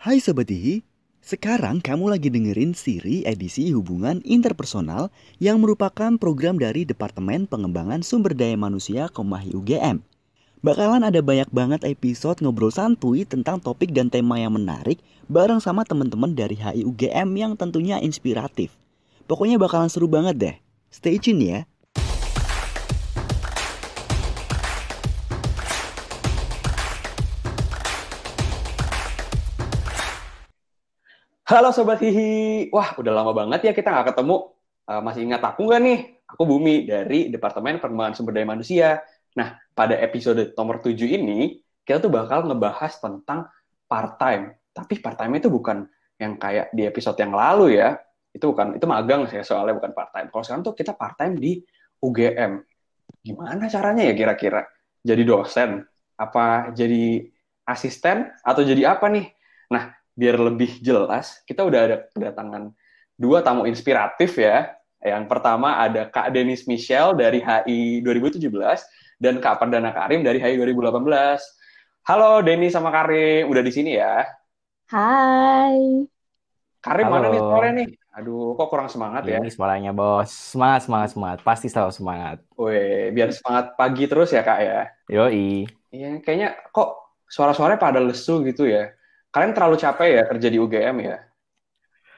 Hai Sobat Ihi, sekarang kamu lagi dengerin siri edisi hubungan interpersonal yang merupakan program dari Departemen Pengembangan Sumber Daya Manusia Komahi UGM. Bakalan ada banyak banget episode ngobrol santuy tentang topik dan tema yang menarik bareng sama teman-teman dari HI UGM yang tentunya inspiratif. Pokoknya bakalan seru banget deh. Stay tune ya. Halo Sobat Hihi, wah udah lama banget ya kita nggak ketemu. Uh, masih ingat aku nggak nih? Aku Bumi dari Departemen Pengembangan Sumber Daya Manusia. Nah, pada episode nomor 7 ini, kita tuh bakal ngebahas tentang part-time. Tapi part-time itu bukan yang kayak di episode yang lalu ya. Itu bukan, itu magang sih soalnya bukan part-time. Kalau sekarang tuh kita part-time di UGM. Gimana caranya ya kira-kira? Jadi dosen? Apa jadi asisten? Atau jadi apa nih? Nah, biar lebih jelas, kita udah ada kedatangan dua tamu inspiratif ya. Yang pertama ada Kak Denis Michelle dari HI 2017 dan Kak Perdana Karim dari HI 2018. Halo Denis sama Karim, udah di sini ya? Hai. Karim Halo. mana nih sore nih? Aduh, kok kurang semangat ya? Ini suaranya bos. Semangat, semangat, semangat. Pasti selalu semangat. Weh, biar semangat pagi terus ya Kak ya. Yoi. Iya, kayaknya kok suara-suaranya pada lesu gitu ya. Kalian terlalu capek ya kerja di UGM ya?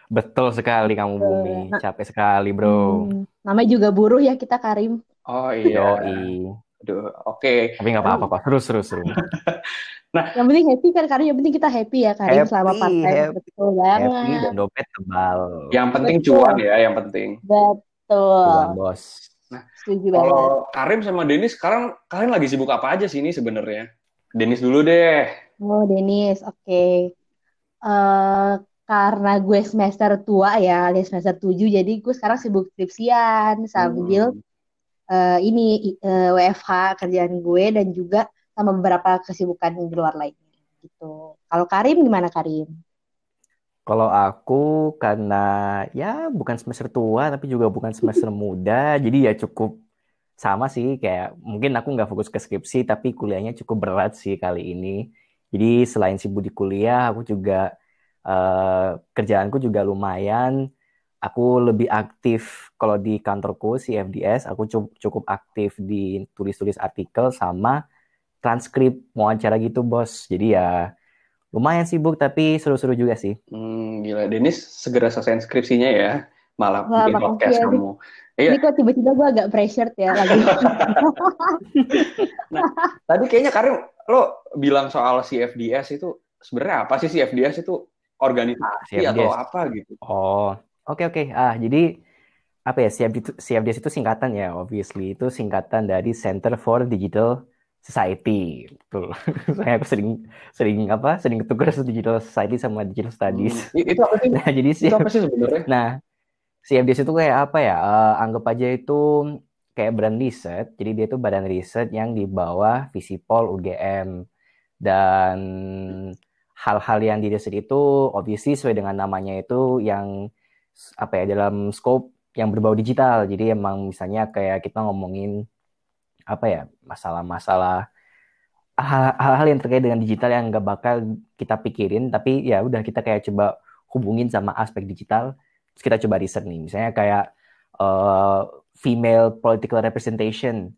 Betul sekali kamu Bumi. Capek sekali bro. Hmm, namanya juga buruh ya kita Karim. Oh iya. Yoi. Aduh, oke. Tapi nggak apa-apa kok. Seru, seru, seru. Yang penting happy kan Karim, yang penting kita happy ya Karim Happy, selama part time. happy. Betul Happy banget. dan dompet tebal. Yang penting Betul. cuan ya, yang penting. Betul. Tuan bos. Setuju banget. Kalau Karim sama Denis sekarang kalian lagi sibuk apa aja sih ini sebenarnya? Denis dulu deh. Oh, Denis, oke. Eh, karena gue semester tua ya, alias semester 7, jadi gue sekarang sibuk skripsian sambil Hmm. eh, ini i- eh, WFH kerjaan gue dan juga sama beberapa kesibukan di luar lainnya gitu. Kalau Karim gimana Karim? Kalau aku karena ya bukan semester tua tapi juga bukan semester muda, jadi ya cukup sama sih kayak mungkin aku nggak fokus ke skripsi tapi kuliahnya cukup berat sih kali ini. Jadi selain sibuk di kuliah, aku juga eh, kerjaanku juga lumayan. Aku lebih aktif kalau di kantorku CFDS, aku cu- cukup aktif di tulis-tulis artikel sama transkrip wawancara gitu bos. Jadi ya lumayan sibuk tapi seru-seru juga sih. Hmm, gila. Denis segera selesai skripsinya ya. Malah Wah, bikin makasih podcast ya, kamu. Iya. Ini kok tiba-tiba gue agak pressured ya lagi. Tadi kayaknya Karim lo bilang soal CFDS itu sebenarnya apa sih CFDS itu organisasi CFDS. atau apa gitu? Oh, oke oke. Ah, jadi apa ya? CFD CFDS itu singkatan ya, obviously. Itu singkatan dari Center for Digital Society. Betul. Saya sering sering apa? Sering ketukar Digital Society sama Digital Studies. Hmm, Itu apa sih? Nah, jadi Itu apa sih sebenarnya? Nah, CFDS itu kayak apa ya? Eh, anggap aja itu kayak brand riset. Jadi dia itu badan riset yang di bawah Visipol UGM. Dan hal-hal yang di riset itu obviously sesuai dengan namanya itu yang apa ya dalam scope yang berbau digital. Jadi emang misalnya kayak kita ngomongin apa ya masalah-masalah hal- hal-hal yang terkait dengan digital yang nggak bakal kita pikirin tapi ya udah kita kayak coba hubungin sama aspek digital terus kita coba riset nih misalnya kayak eh, female political representation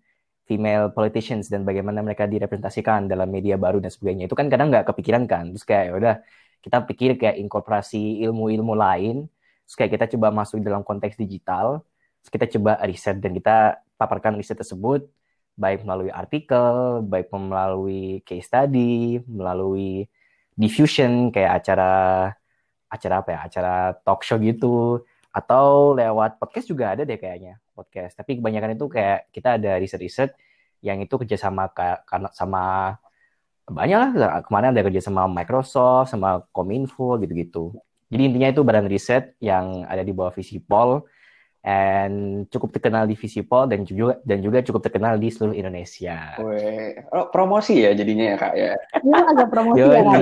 female politicians dan bagaimana mereka direpresentasikan dalam media baru dan sebagainya. Itu kan kadang nggak kepikiran kan? Terus kayak ya udah kita pikir kayak inkorporasi ilmu-ilmu lain. Terus kayak kita coba masuk dalam konteks digital terus kita coba riset dan kita paparkan riset tersebut baik melalui artikel baik melalui case study melalui diffusion kayak acara acara apa ya? Acara talk show gitu atau lewat podcast juga ada deh kayaknya podcast. Tapi kebanyakan itu kayak kita ada riset-riset yang itu kerjasama ka- karena sama banyak lah. Kemarin ada kerja sama Microsoft sama Kominfo gitu-gitu. Jadi intinya itu badan riset yang ada di bawah Visipol and cukup terkenal di Visipol dan juga dan juga cukup terkenal di seluruh Indonesia. Weh, oh, promosi ya jadinya ya kak ya. Ini agak promosi Yoi, ya kan?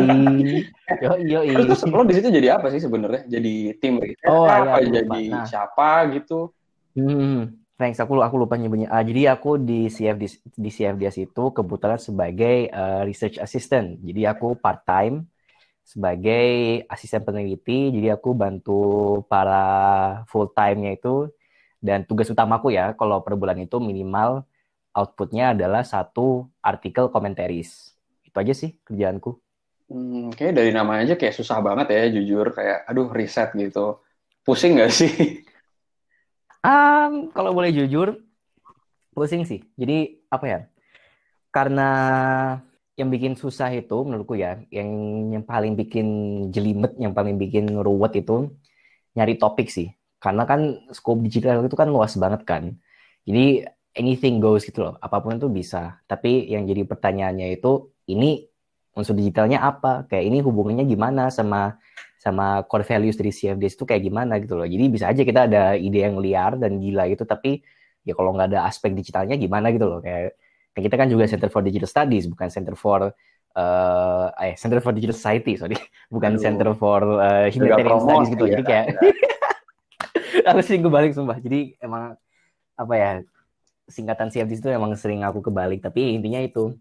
yoi, yoi. Terus lo di situ jadi apa sih sebenarnya? Jadi tim riset Oh, iya, apa lupa. jadi Nah. siapa gitu? Hmm, thanks. Aku aku lupa nyebutnya. Ah, jadi aku di CFD di CFDS itu kebetulan sebagai eh, research assistant. Jadi aku part time sebagai asisten peneliti. Jadi aku bantu para full time-nya itu dan tugas utamaku ya kalau per bulan itu minimal outputnya adalah satu artikel komentaris. Itu aja sih kerjaanku. Hmm, kayak dari namanya aja kayak susah banget ya jujur kayak aduh riset gitu. Pusing gak sih? Um, kalau boleh jujur, pusing sih. Jadi apa ya? Karena yang bikin susah itu menurutku ya, yang yang paling bikin jelimet, yang paling bikin ruwet itu nyari topik sih. Karena kan scope digital itu kan luas banget kan. Jadi anything goes gitu loh, apa pun itu bisa. Tapi yang jadi pertanyaannya itu ini unsur digitalnya apa? Kayak ini hubungannya gimana sama sama core values dari CFDs itu kayak gimana gitu loh. Jadi bisa aja kita ada ide yang liar dan gila gitu, tapi ya kalau nggak ada aspek digitalnya gimana gitu loh. Kayak Nah, kita kan juga Center for Digital Studies, bukan Center for uh, eh Center for Digital Society, sorry, bukan Aduh. Center for uh, Humanitarian Studies gitu. Ya, Jadi kayak harus sih kebalik sumpah. Jadi emang apa ya singkatan CFD itu emang sering aku kebalik. Tapi intinya itu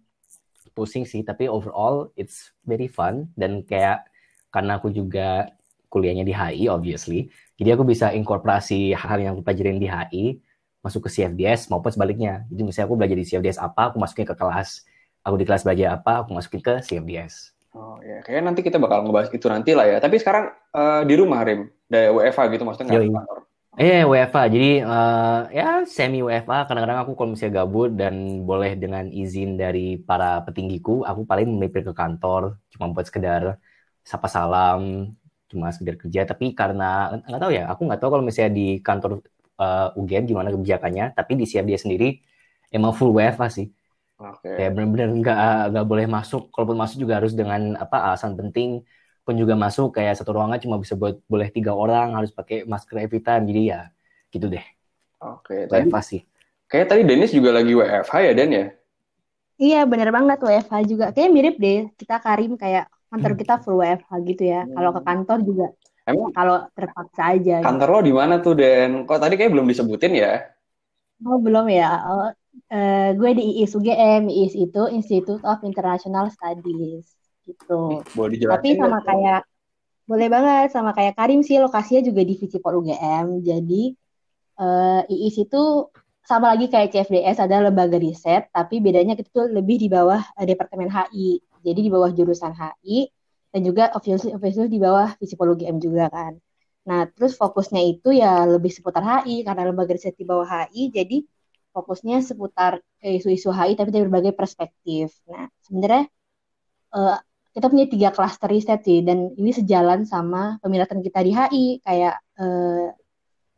pusing sih. Tapi overall it's very fun dan kayak karena aku juga kuliahnya di HI obviously. Jadi aku bisa inkorporasi hal yang aku pelajarin di HI masuk ke CFDS maupun sebaliknya. Jadi misalnya aku belajar di CFDS apa, aku masukin ke kelas. Aku di kelas belajar apa, aku masukin ke CFDS. Oh ya, kayaknya nanti kita bakal ngebahas itu nanti lah ya. Tapi sekarang uh, di rumah Rim, dari WFA gitu maksudnya nggak di kantor. Iya, WFA. Jadi uh, ya semi WFA. Kadang-kadang aku kalau misalnya gabut dan boleh dengan izin dari para petinggiku, aku paling mampir ke kantor cuma buat sekedar sapa salam, cuma sekedar kerja. Tapi karena nggak tahu ya, aku nggak tahu kalau misalnya di kantor uh, eh, UGM gimana kebijakannya, tapi di siap dia sendiri emang full WFA sih. Okay. Kayak benar-benar nggak nggak boleh masuk, kalaupun masuk juga harus dengan apa alasan penting pun juga masuk kayak satu ruangan cuma bisa buat boleh tiga orang harus pakai masker every time jadi ya gitu deh. Oke. Okay, WFA sih. Kayak tadi Dennis juga lagi WFH ya Dan ya? Iya bener banget WFH juga. Kayaknya mirip deh kita Karim kayak kantor kita full WFH gitu ya. Hmm. Kalau ke kantor juga Emang kalau terpaksa aja. Gitu. Kantor gitu. lo di mana tuh Dan? Kok tadi kayak belum disebutin ya? Oh belum ya. Oh, uh, gue di IIS UGM. IIS itu Institute of International Studies gitu. Boleh Tapi sama ya? kayak boleh banget sama kayak Karim sih lokasinya juga di Visipol UGM. Jadi uh, IIS itu sama lagi kayak CFDS ada lembaga riset, tapi bedanya itu lebih di bawah uh, Departemen HI. Jadi di bawah jurusan HI dan juga obviously obviously di bawah psikologi M juga kan. Nah, terus fokusnya itu ya lebih seputar HI karena lembaga riset di bawah HI, jadi fokusnya seputar isu-isu HI tapi dari berbagai perspektif. Nah, sebenarnya uh, kita punya tiga klaster riset sih dan ini sejalan sama peminatan kita di HI kayak uh,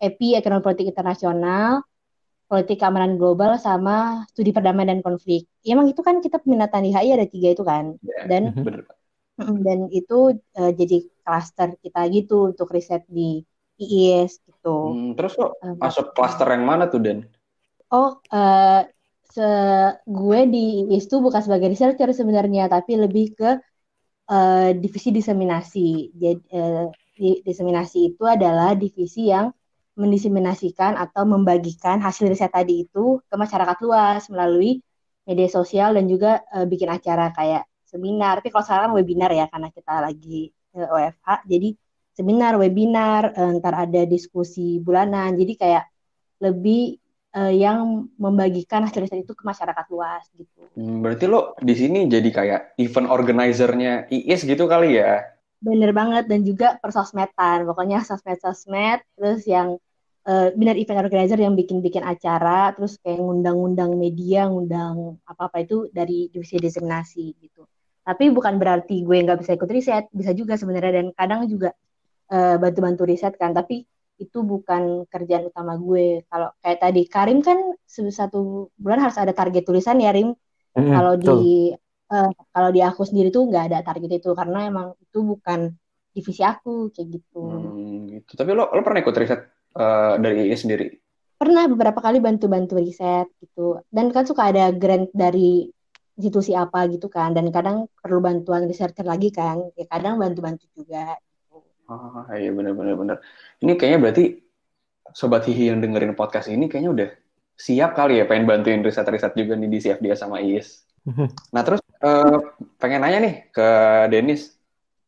EPI ekonomi politik internasional, politik keamanan global sama studi perdamaian dan konflik. Ya, emang itu kan kita peminatan di HI ada tiga itu kan. Ya, dan bener dan itu uh, jadi klaster kita gitu untuk riset di IIS gitu. Hmm, terus kok uh, masuk klaster yang mana tuh Den? Oh, uh, se gue di IIS tuh bukan sebagai researcher sebenarnya, tapi lebih ke uh, divisi diseminasi. Jadi uh, di, diseminasi itu adalah divisi yang mendiseminasikan atau membagikan hasil riset tadi itu ke masyarakat luas melalui media sosial dan juga uh, bikin acara kayak seminar. Tapi kalau sekarang webinar ya karena kita lagi uh, eh, OFH, jadi seminar, webinar, uh, ntar ada diskusi bulanan. Jadi kayak lebih uh, yang membagikan hasil riset itu ke masyarakat luas gitu. Hmm, berarti lo di sini jadi kayak event organizer-nya IIS gitu kali ya? Bener banget dan juga persosmedan, pokoknya sosmed-sosmed, terus yang uh, benar event organizer yang bikin-bikin acara, terus kayak ngundang-ngundang media, ngundang apa-apa itu dari divisi diseminasi gitu. Tapi bukan berarti gue nggak bisa ikut riset, bisa juga sebenarnya dan kadang juga uh, bantu-bantu riset kan. Tapi itu bukan kerjaan utama gue. Kalau kayak tadi Karim kan satu bulan harus ada target tulisan ya Rim. Mm, kalau di uh, kalau di aku sendiri tuh nggak ada target itu karena emang itu bukan divisi aku kayak gitu. Hmm, gitu. Tapi lo lo pernah ikut riset uh, dari ini sendiri? Pernah beberapa kali bantu-bantu riset gitu. Dan kan suka ada grant dari institusi apa gitu kan dan kadang perlu bantuan researcher lagi kan ya kadang bantu-bantu juga gitu. Oh iya benar-benar benar. Ini kayaknya berarti sobat hihi yang dengerin podcast ini kayaknya udah siap kali ya pengen bantuin riset-riset juga nih di CFD sama IIS. Nah terus uh, pengen nanya nih ke Denis,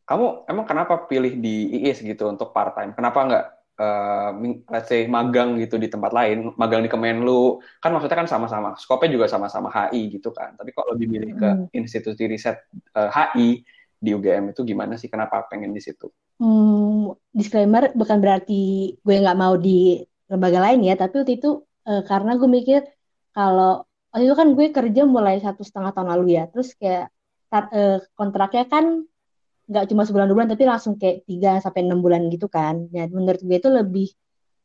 kamu emang kenapa pilih di IIS gitu untuk part time? Kenapa nggak uh, let's say magang gitu di tempat lain, magang di Kemenlu, kan maksudnya kan sama-sama, skopnya juga sama-sama HI gitu kan. Tapi kalau lebih milih ke hmm. institusi riset uh, HI di UGM itu gimana sih? Kenapa pengen di situ? Hmm, disclaimer bukan berarti gue nggak mau di lembaga lain ya, tapi waktu itu uh, karena gue mikir kalau waktu itu kan gue kerja mulai satu setengah tahun lalu ya terus kayak uh, kontraknya kan nggak cuma sebulan dua bulan tapi langsung kayak tiga sampai enam bulan gitu kan ya menurut gue itu lebih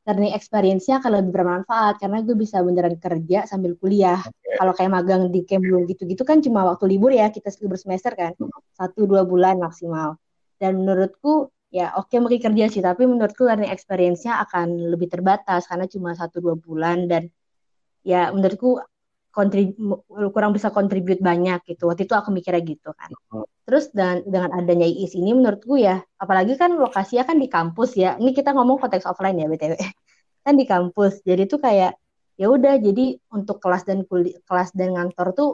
learning experience-nya akan lebih bermanfaat karena gue bisa beneran kerja sambil kuliah. Okay. Kalau kayak magang di Kemlu gitu-gitu kan cuma waktu libur ya, kita libur semester kan, satu dua bulan maksimal. Dan menurutku ya oke okay, mungkin kerja sih, tapi menurutku learning experience-nya akan lebih terbatas karena cuma satu dua bulan dan ya menurutku kurang bisa kontribut banyak gitu. Waktu itu aku mikirnya gitu kan. Terus dan dengan adanya IIS ini menurutku ya, apalagi kan lokasinya kan di kampus ya. Ini kita ngomong konteks offline ya BTW. kan di kampus. Jadi tuh kayak ya udah jadi untuk kelas dan kuliah kelas dan ngantor tuh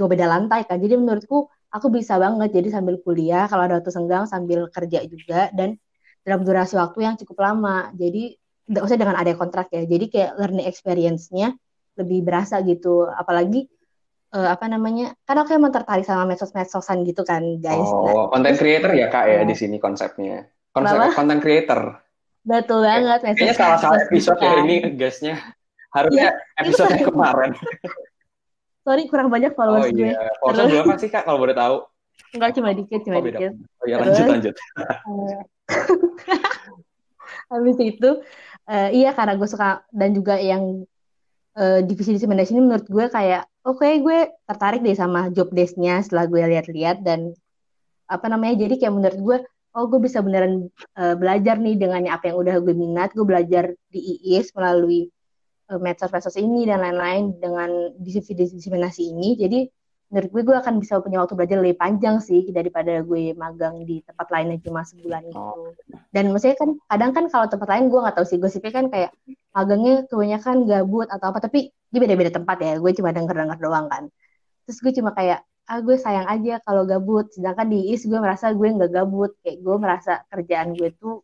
cuma beda lantai kan. Jadi menurutku aku bisa banget jadi sambil kuliah kalau ada waktu senggang sambil kerja juga dan dalam durasi waktu yang cukup lama. Jadi usah dengan ada kontrak ya. Jadi kayak learning experience-nya lebih berasa gitu apalagi uh, apa namanya kan aku emang tertarik sama medsos-medsosan gitu kan guys. Oh konten nah, creator ya kak ya di sini konsepnya. Konsep konten creator. Betul banget kayaknya salah salah episode ya ini guysnya. Harusnya ya, episode yang kemarin. Sorry kurang banyak followers oh, gue. iya. followers berapa sih kak kalau boleh tahu? Enggak cuma dikit cuma oh, dikit. Oh, ya lanjut Terus, lanjut. Uh, habis itu uh, iya karena gue suka dan juga yang uh, divisi diseminasi ini menurut gue kayak oke okay, gue tertarik deh sama job desk-nya setelah gue lihat-lihat dan apa namanya jadi kayak menurut gue oh gue bisa beneran uh, belajar nih dengan apa yang udah gue minat. Gue belajar di IIS melalui uh, medsos-medsos ini dan lain-lain dengan divisi diseminasi ini jadi menurut gue gue akan bisa punya waktu belajar lebih panjang sih daripada gue magang di tempat lain yang cuma sebulan itu. Oh. Dan maksudnya kan kadang kan kalau tempat lain gue nggak tahu sih gosipnya kan kayak magangnya kebanyakan gabut atau apa tapi di beda-beda tempat ya gue cuma denger-denger doang kan. Terus gue cuma kayak ah gue sayang aja kalau gabut sedangkan di IS gue merasa gue nggak gabut kayak gue merasa kerjaan gue tuh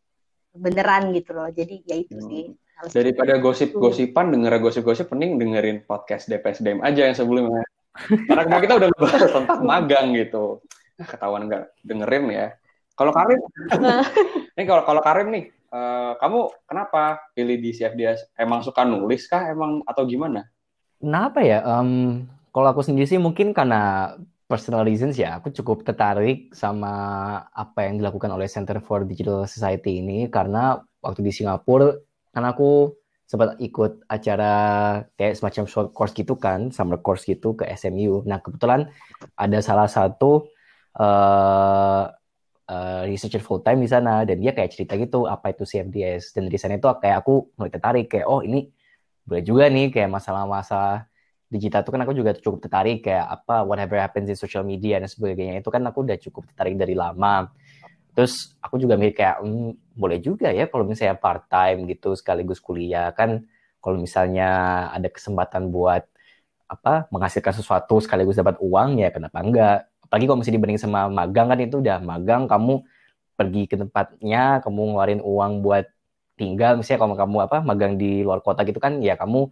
beneran gitu loh jadi ya itu hmm. sih daripada gosip-gosipan denger gosip-gosip mending dengerin podcast DPSDM aja yang sebelumnya karena kemarin kita udah bahas tentang magang gitu. Ketahuan nggak dengerin ya. Kalau Karim, ini kalau kalau Karim nih, uh, kamu kenapa pilih di CFDS? Emang suka nulis kah? Emang atau gimana? Kenapa ya? Um, kalau aku sendiri sih mungkin karena personal reasons ya, aku cukup tertarik sama apa yang dilakukan oleh Center for Digital Society ini karena waktu di Singapura kan aku sempat ikut acara kayak semacam short course gitu kan, summer course gitu ke SMU. Nah kebetulan ada salah satu uh, uh, researcher full time di sana dan dia kayak cerita gitu apa itu CFDS dan di sana itu kayak aku mulai tertarik kayak oh ini boleh juga nih kayak masalah-masalah digital. Itu kan aku juga cukup tertarik kayak apa whatever happens in social media dan sebagainya. Itu kan aku udah cukup tertarik dari lama terus aku juga mikir kayak hmm, boleh juga ya kalau misalnya part time gitu sekaligus kuliah. Kan kalau misalnya ada kesempatan buat apa menghasilkan sesuatu sekaligus dapat uang ya kenapa enggak? Apalagi kalau masih dibanding sama magang kan itu udah magang kamu pergi ke tempatnya kamu ngeluarin uang buat tinggal. Misalnya kalau kamu apa magang di luar kota gitu kan ya kamu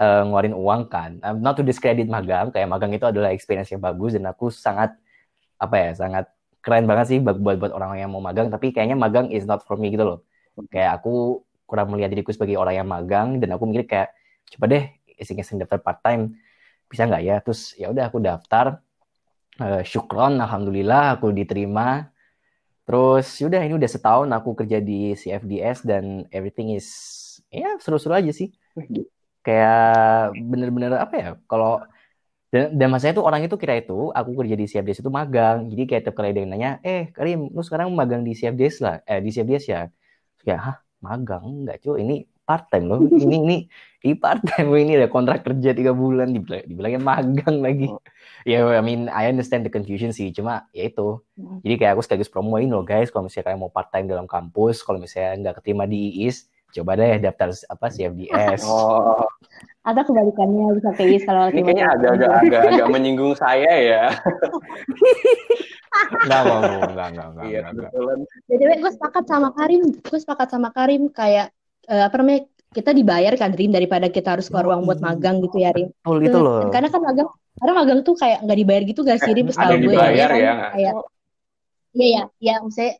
uh, ngeluarin uang kan. Not to discredit magang kayak magang itu adalah experience yang bagus dan aku sangat apa ya sangat keren banget sih buat buat orang yang mau magang tapi kayaknya magang is not for me gitu loh. Kayak aku kurang melihat diriku sebagai orang yang magang dan aku mikir kayak coba deh iseng-iseng daftar part time bisa nggak ya? Terus ya udah aku daftar uh, syukron alhamdulillah aku diterima. Terus yaudah ini udah setahun aku kerja di CFDS dan everything is ya seru-seru aja sih. Kayak bener-bener apa ya kalau dan, dan masanya tuh orang itu kira itu aku kerja di CFDS itu magang. Jadi kayak tiap kali dia nanya eh Karim lu sekarang magang di CFDS lah eh di CFDS ya? Ya hah magang? Enggak cuy ini part time loh. Ini ini ini part time ini ada kontrak kerja tiga bulan. Dibilang dibilangnya magang lagi. Oh. ya yeah, I mean I understand the confusion sih. Cuma ya itu. Hmm. jadi kayak aku sekaligus promoin loh guys. Kalau misalnya kalian mau part time dalam kampus kalau misalnya nggak keterima di IIS coba deh daftar apa CFDS. Oh. Atau kebalikannya bisa PIS kalau Ini kayaknya agak-agak agak, agak menyinggung saya ya. Enggak, enggak, enggak, enggak, enggak. Iya, kebetulan. Jadi gue sepakat sama Karim, gue sepakat sama Karim kayak uh, apa namanya kita dibayar kan Rim daripada kita harus keluar uang buat magang gitu ya Rim. Oh gitu loh. Karena kan magang, karena magang tuh kayak nggak dibayar gitu gak sih Rim? Eh, ada gue dibayar ya. ya. Kayak, iya ya, ya maksudnya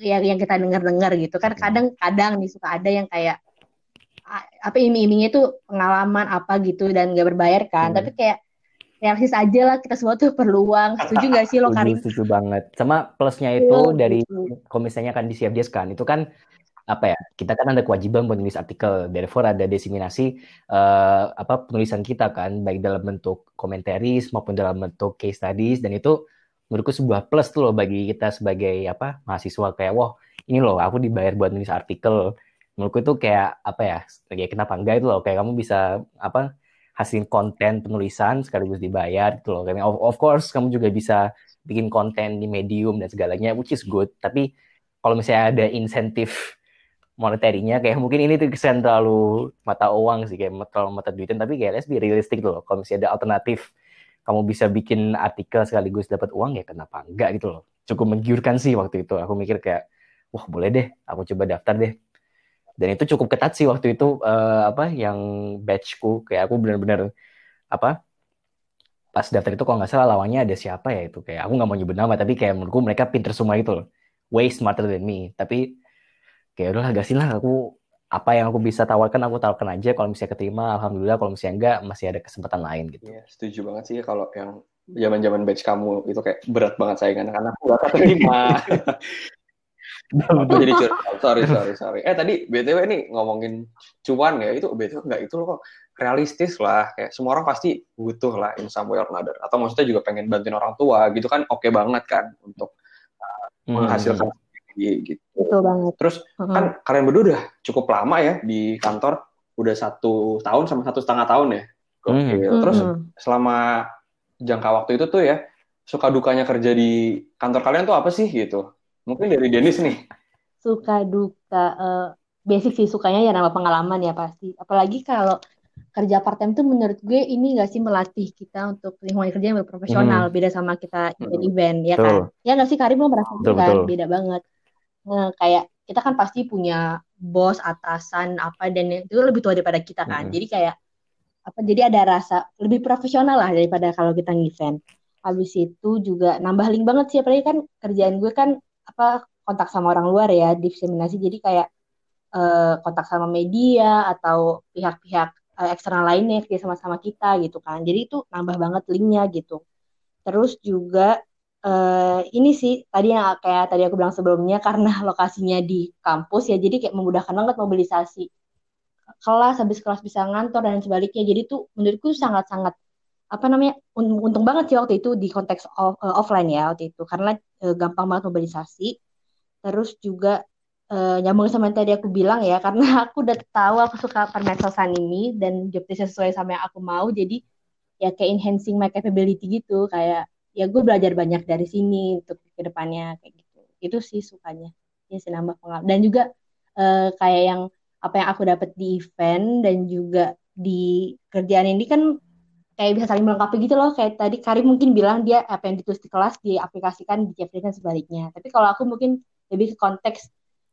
ya yang kita dengar-dengar gitu. Kan kadang-kadang nih suka ada yang kayak apa iming-imingnya itu pengalaman apa gitu dan gak berbayar kan. Hmm. tapi kayak realistis aja lah kita semua tuh perlu uang. Setuju gak sih lo Karim? Setuju banget. Sama plusnya iya, itu ya, dari komisnya kan di CFDS kan itu kan apa ya kita kan ada kewajiban menulis artikel. Therefore ada diseminasi uh, apa penulisan kita kan baik dalam bentuk komentaris maupun dalam bentuk case studies. Dan itu menurutku sebuah plus tuh loh bagi kita sebagai apa mahasiswa kayak wah ini loh aku dibayar buat nulis artikel menurutku itu kayak apa ya kayak kenapa enggak itu loh kayak kamu bisa apa hasil konten penulisan sekaligus dibayar gitu loh. Of, of course kamu juga bisa bikin konten di medium dan segalanya which is good. Tapi kalau misalnya ada insentif moneterinya kayak mungkin ini tuh kesan terlalu mata uang sih kayak terlalu mata duitan tapi kayak let's be realistic loh. Kalau misalnya ada alternatif kamu bisa bikin artikel sekaligus dapat uang ya kenapa enggak gitu loh. Cukup menggiurkan sih waktu itu. Aku mikir kayak wah boleh deh aku coba daftar deh. Dan itu cukup ketat sih waktu itu uh, apa yang batchku. Kayak aku benar-benar apa pas daftar itu kalau nggak salah lawannya ada siapa ya itu. Kayak aku nggak mau nyebut nama tapi kayak menurutku mereka pinter semua itu loh. Way smarter than me. Tapi kayak udah gak sih lah. Aku apa yang aku bisa tawarkan aku tawarkan aja kalau misalnya keterima alhamdulillah kalau misalnya enggak masih ada kesempatan lain gitu. Iya, setuju banget sih kalau yang zaman-zaman batch kamu itu kayak berat banget saya karena aku gak keterima. Aku jadi curhat. Sorry, sorry, sorry. Eh tadi BTW ini ngomongin cuan ya, itu BTW enggak itu loh kok realistis lah. Kayak semua orang pasti butuh lah in some way or another. Atau maksudnya juga pengen bantuin orang tua gitu kan oke okay banget kan untuk uh, menghasilkan hmm. Gitu. Betul banget. Terus uh -huh. kan kalian berdua udah cukup lama ya di kantor, udah satu tahun sama satu setengah tahun ya. Oke. Hmm. Terus selama jangka waktu itu tuh ya suka dukanya kerja di kantor kalian tuh apa sih gitu? Mungkin dari Denis nih. Suka duka uh, basic sih sukanya ya nama pengalaman ya pasti. Apalagi kalau kerja part time tuh menurut gue ini gak sih melatih kita untuk lingkungan kerja yang profesional hmm. beda sama kita event-event ya kan ya gak sih Karim lo merasa betul, kan betul. beda banget kayak kita kan pasti punya bos atasan apa dan itu lebih tua daripada kita kan. Hmm. jadi kayak apa jadi ada rasa lebih profesional lah daripada kalau kita event habis itu juga nambah link banget sih apalagi kan kerjaan gue kan apa kontak sama orang luar ya diseminasi. Jadi kayak uh, kontak sama media atau pihak-pihak uh, eksternal lainnya kerja sama-sama kita gitu kan. Jadi itu nambah banget linknya gitu. Terus juga uh, ini sih tadi yang kayak tadi aku bilang sebelumnya karena lokasinya di kampus ya jadi kayak memudahkan banget mobilisasi. Kelas habis kelas bisa ngantor dan sebaliknya. Jadi tuh menurutku sangat-sangat apa namanya untung banget sih waktu itu di konteks off, uh, offline ya waktu itu. Karena uh, gampang banget mobilisasi. Terus juga uh, nyambung sama yang tadi aku bilang ya karena aku udah tahu aku suka permedsosan ini dan job sesuai sama yang aku mau. Jadi ya kayak enhancing my capability gitu. Kayak ya gue belajar banyak dari sini untuk ke depannya kayak gitu. Itu sih sukanya. Ya sih nambah pengalaman. Dan juga uh, kayak yang apa yang aku dapat di event dan juga di kerjaan ini kan kayak bisa saling melengkapi gitu loh. Kayak tadi Karim mungkin bilang dia apa yang ditulis di kelas diaplikasikan di Jeffrey dan sebaliknya. Tapi kalau aku mungkin lebih ke konteks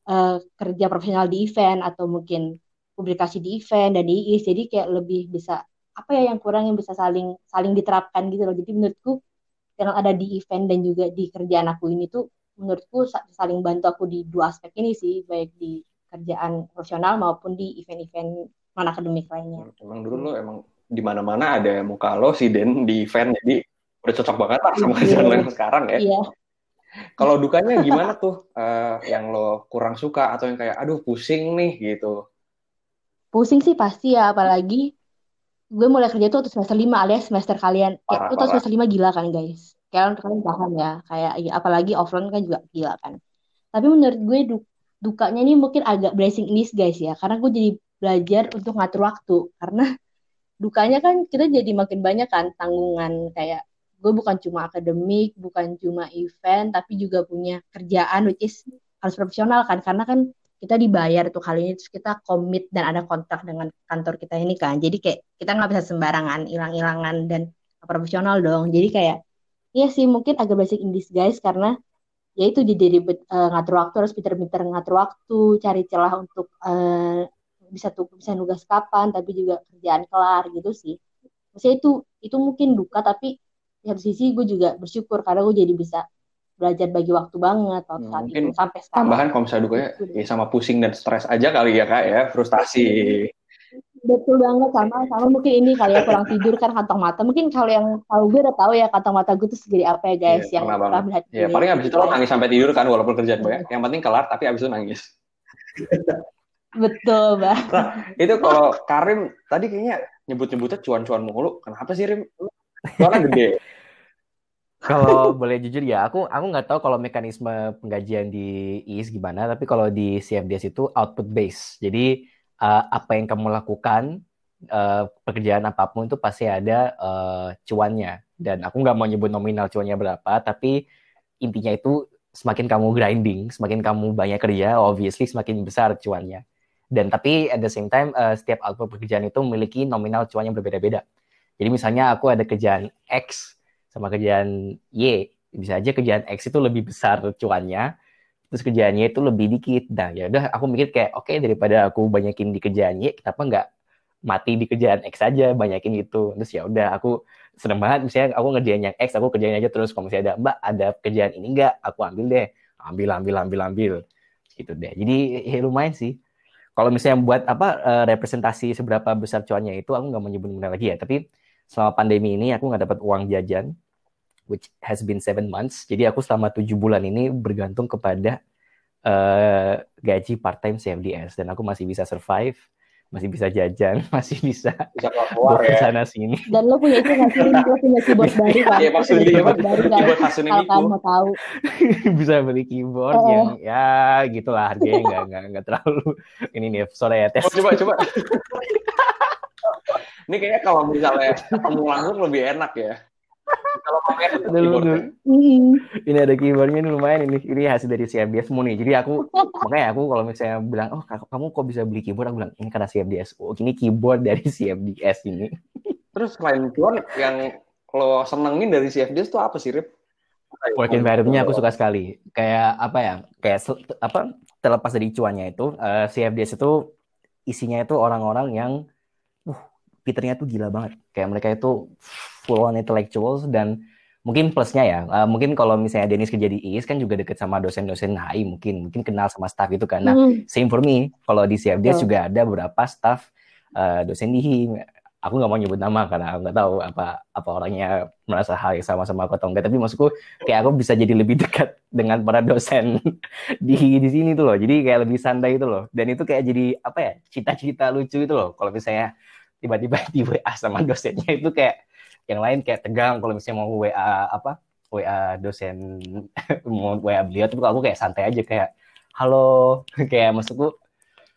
uh, kerja profesional di event atau mungkin publikasi di event dan di IIS jadi kayak lebih bisa apa ya yang kurang yang bisa saling saling diterapkan gitu loh. Jadi menurutku yang ada di event dan juga di kerjaan aku ini tuh menurutku saling bantu aku di dua aspek ini sih baik di kerjaan profesional maupun di event-event non akademik lainnya. Emang dulu lo emang di mana-mana ada muka lo si Den di event jadi udah cocok banget lah sama kerjaan lo yang sekarang ya. Iya. Kalau dukanya gimana tuh uh, yang lo kurang suka atau yang kayak aduh pusing nih gitu? Pusing sih pasti ya apalagi gue mulai kerja tuh waktu semester 5 alias semester kalian. Parah, itu semester 5 gila kan guys. Kalian kalian paham ya kayak ya, apalagi offline kan juga gila kan. Tapi menurut gue du dukanya ini mungkin agak blessing ini guys ya karena gue jadi belajar untuk ngatur waktu karena dukanya kan kita jadi makin banyak kan tanggungan kayak gue bukan cuma akademik, bukan cuma event, tapi juga punya kerjaan which is harus profesional kan karena kan kita dibayar tuh kali ini terus kita komit dan ada kontrak dengan kantor kita ini kan. Jadi kayak kita nggak bisa sembarangan hilang-hilangan dan profesional dong. Jadi kayak iya sih mungkin agak basic in guys karena ya itu jadi uh, ngatur waktu harus pinter-pinter ngatur waktu cari celah untuk uh, bisa tuh bisa nugas kapan tapi juga kerjaan kelar gitu sih. Maksudnya itu itu mungkin duka tapi di satu sisi gue juga bersyukur karena gue jadi bisa belajar bagi waktu banget waktu saat mungkin itu sampai sekarang. tambahan kalau misalnya dukanya gitu. ya sama pusing dan stres aja kali ya kak ya frustasi. Betul banget sama sama mungkin ini kali ya kurang tidur kan kantong mata. Mungkin kalau yang tahu gue udah tahu ya kantong mata gue tuh segede apa ya guys yeah, yang pernah melihat ya paling abis itu lo nangis sampai tidur kan walaupun kerjaan banyak. Yang penting kelar tapi abis itu nangis. Betul bang nah, itu kalau Karim tadi kayaknya nyebut-nyebutnya cuan-cuan mulu. Kenapa sih Rim? Soalnya gede kalau boleh jujur ya, aku aku nggak tahu kalau mekanisme penggajian di IIS gimana, tapi kalau di CFDS itu output base. Jadi uh, apa yang kamu lakukan uh, pekerjaan apa pun itu pasti ada uh, cuannya. Dan aku nggak mau nyebut nominal cuannya berapa tapi intinya itu semakin kamu grinding semakin kamu banyak kerja obviously semakin besar cuannya. Dan tapi at the same time uh, setiap output pekerjaan itu memiliki nominal cuannya berbeda-beda. Jadi misalnya aku ada kerjaan X sama kerjaan Y bisa aja kerjaan X itu lebih besar cuannya terus kerjaannya itu lebih dikit. Nah, ya udah aku mikir kayak oke okay, daripada aku banyakin di kerjaannya, kenapa nggak mati di kerjaan X aja banyakin gitu. Terus ya udah aku seneng banget misalnya aku ngerjain yang X, aku kerjain aja terus kalau misalnya ada Mbak ada kerjaan ini enggak, aku ambil deh. Ambil ambil ambil ambil. Gitu deh. Jadi ya lumayan sih. Kalau misalnya buat apa eh, representasi seberapa besar cuannya itu aku nggak mau nyebut lagi ya, tapi selama pandemi ini aku nggak dapat uang jajan which has been seven months. Jadi aku selama tujuh bulan ini bergantung kepada uh, gaji part time CFDS dan aku masih bisa survive, masih bisa jajan, masih bisa, bisa keluar ya. sana sini. Dan lo punya itu nggak sih? Lo punya keyboard baru kan? Iya maksudnya keyboard baru kan? Keyboard Kalau kamu mau tahu. bisa beli keyboard oh. yang ya gitulah harganya nggak nggak nggak terlalu ini nih sore ya tes. Oh, coba coba. Ini kayaknya kalau misalnya kamu langsung lebih enak ya. Kalau dulu. Ini ada keyboardnya ini lumayan ini. Ini hasil dari CFDS semua nih. Jadi aku makanya aku kalau misalnya bilang, "Oh, kamu kok bisa beli keyboard?" Aku bilang, "Ini karena CFDS." Oh, ini keyboard dari CFDS ini. Terus selain keyboard yang lo senengin dari CFDS itu apa sih, Rip? Work environment-nya aku suka sekali. Kayak apa ya? Kayak apa? Terlepas dari cuannya itu, uh, eh, CFDS itu isinya itu orang-orang yang Peternya tuh gila banget. Kayak mereka itu full on intellectuals dan mungkin plusnya ya, uh, mungkin kalau misalnya Dennis kerja di IIS kan juga deket sama dosen-dosen HI mungkin, mungkin kenal sama staff itu kan. Nah, mm. same for me. Kalau di CFDS oh. juga ada beberapa staff uh, dosen di aku nggak mau nyebut nama karena aku nggak tahu apa apa orangnya merasa hal yang sama sama aku atau enggak tapi maksudku kayak aku bisa jadi lebih dekat dengan para dosen di di sini tuh loh jadi kayak lebih santai itu loh dan itu kayak jadi apa ya cita-cita lucu itu loh kalau misalnya tiba-tiba di WA sama dosennya itu kayak yang lain kayak tegang kalau misalnya mau WA apa WA dosen mau WA beliau tapi aku kayak santai aja kayak halo kayak maksudku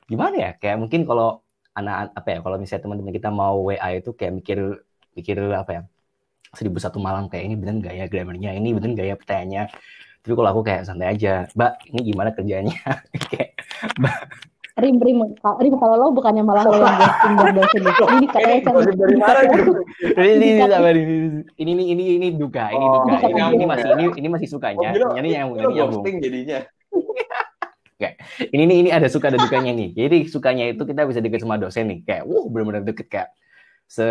gimana ya? Kayak mungkin kalau anak apa ya kalau misalnya teman-teman kita mau WA itu kayak mikir mikir apa ya seribu satu malam kayak ini bener gak ya grammarnya ini bener gak ya pertanyaannya? Tapi kalau aku kayak santai aja mbak ini gimana kerjanya kayak mbak Rim, Rim, Rim kalau lo bukannya malah lo yang ghosting dan dosen ini katanya kan dari mana ini ini ini ini ini ini duga ini duga ini ini masih ini ini masih sukanya ini yang ini yang ghosting jadinya. Oke, ini ini ini ada suka ada dukanya nih. Jadi sukanya itu kita bisa deket sama dosen nih, kayak wow benar-benar deket kayak se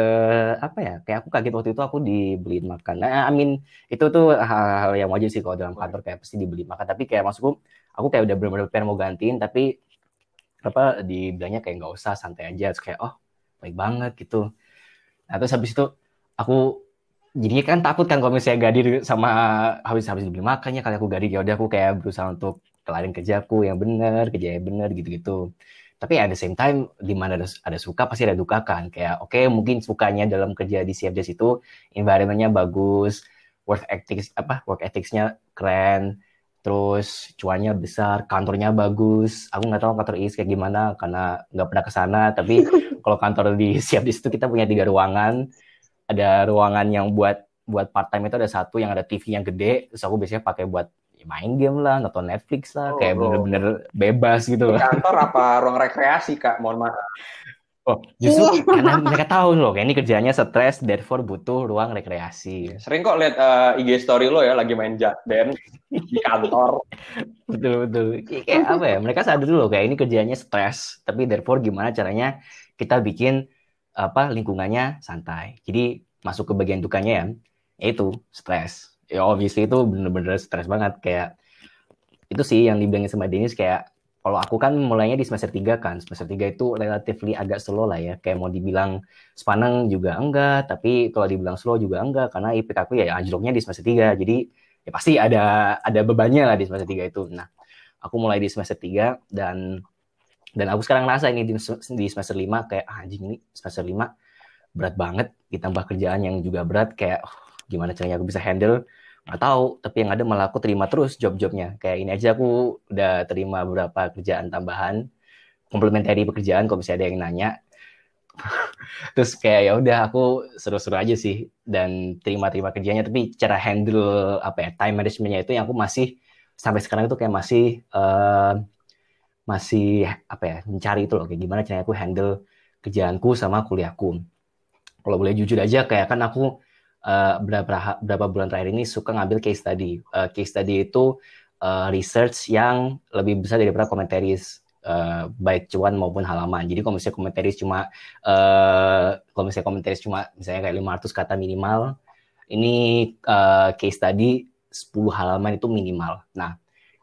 apa ya kayak aku kaget waktu itu aku dibeliin makan. Nah I mean itu tuh hal-hal yang wajar sih kalau dalam kantor kayak pasti dibeli makan. Tapi kayak maksudku aku kayak udah benar-benar pengen mau gantiin tapi apa dibilangnya kayak nggak usah santai aja. Terus kayak oh baik banget gitu. Nah terus habis itu aku jadinya kan takut kan kalau misalnya gadir sama habis habis dibeli makannya kali aku gadir ya udah aku kayak berusaha untuk kelarin kerjaku yang benar kerja yang benar gitu-gitu. Tapi at the same time di mana ada, ada suka pasti ada duka kan. Kayak oke okay, mungkin sukanya dalam kerja di CFDS itu environmentnya bagus work ethics apa work ethicsnya keren terus cuannya besar, kantornya bagus. Aku nggak tahu kantor IS kayak gimana karena nggak pernah ke sana. Tapi kalau kantor di siap di situ kita punya tiga ruangan. Ada ruangan yang buat buat part time itu ada satu yang ada TV yang gede. Terus aku biasanya pakai buat main game lah, nonton Netflix lah, oh, kayak bener-bener bebas gitu. Kantor apa ruang rekreasi kak? Mohon maaf. Oh, justru karena mereka tahu loh, kayak ini kerjanya stres, therefore butuh ruang rekreasi. Sering kok lihat uh, eh, IG story lo ya, lagi main band di kantor. betul betul. Kayak apa ya? Mereka sadar dulu loh, kayak ini kerjanya stres, tapi therefore gimana caranya kita bikin apa lingkungannya santai. Jadi masuk ke bagian dukanya ya, itu stres. Ya obviously itu bener-bener stres banget kayak itu sih yang dibilangin sama Dennis kayak kalau aku kan mulainya di semester 3 kan. Semester 3 itu relatively agak slow lah ya. Kayak mau dibilang sepaneng juga enggak, tapi kalau dibilang slow juga enggak karena IPK aku ya anjloknya di semester 3. Jadi ya pasti ada ada bebannya lah di semester 3 itu. Nah, aku mulai di semester 3 dan dan aku sekarang ngerasa ini di, di semester 5 kayak ah, anjing ini semester 5 berat banget ditambah kerjaan yang juga berat kayak oh, gimana caranya aku bisa handle nggak tahu tapi yang ada malah aku terima terus job-jobnya. Kayak ini aja aku udah terima beberapa kerjaan tambahan komplementari pekerjaan kalau misalnya ada yang nanya. Terus kayak ya udah aku seru-seru aja sih dan terima-terima kerjanya. Tapi cara handle apa ya time managementnya itu yang aku masih sampai sekarang itu kayak masih uh, masih apa ya mencari itu loh. Kayak gimana caranya aku handle kerjaanku sama kuliahku. Kalau boleh jujur aja kayak kan aku uh, berapa berapa bulan terakhir ini suka ngambil case study. Uh, case study itu uh, research yang lebih besar daripada komentaris uh, baik cuan maupun halaman. Jadi misalnya komentaris cuma uh, kalau misalnya komentaris cuma misalnya kayak 500 kata minimal, ini uh, case study 10 halaman itu minimal. Nah,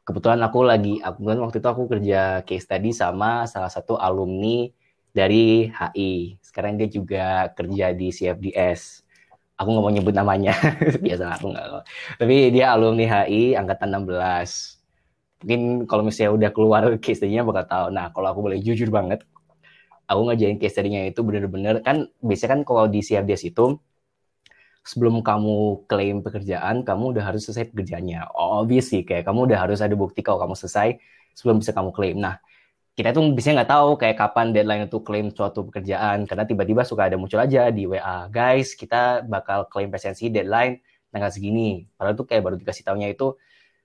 kebetulan aku lagi kebetulan waktu itu aku kerja case study sama salah satu alumni dari HI. Sekarang dia juga kerja di CFDS aku nggak mau nyebut namanya. Biasa aku nggak tapi dia alumni HI angkatan 16 mungkin kalau misalnya udah keluar case study-nya bakal tahu. Nah kalau aku boleh jujur banget aku ngajarin case study-nya itu bener-bener kan biasanya kan kalau di CFDS itu sebelum kamu klaim pekerjaan kamu udah harus selesai pekerjaannya. Obvious sih kayak kamu udah harus ada bukti kalau kamu selesai sebelum bisa kamu klaim. Nah kita tuh biasanya nggak tahu kayak kapan deadline untuk klaim suatu pekerjaan. Karena tiba-tiba suka ada muncul aja di WA guys kita bakal klaim presensi deadline tanggal segini. Padahal tuh kayak baru dikasih tahunya itu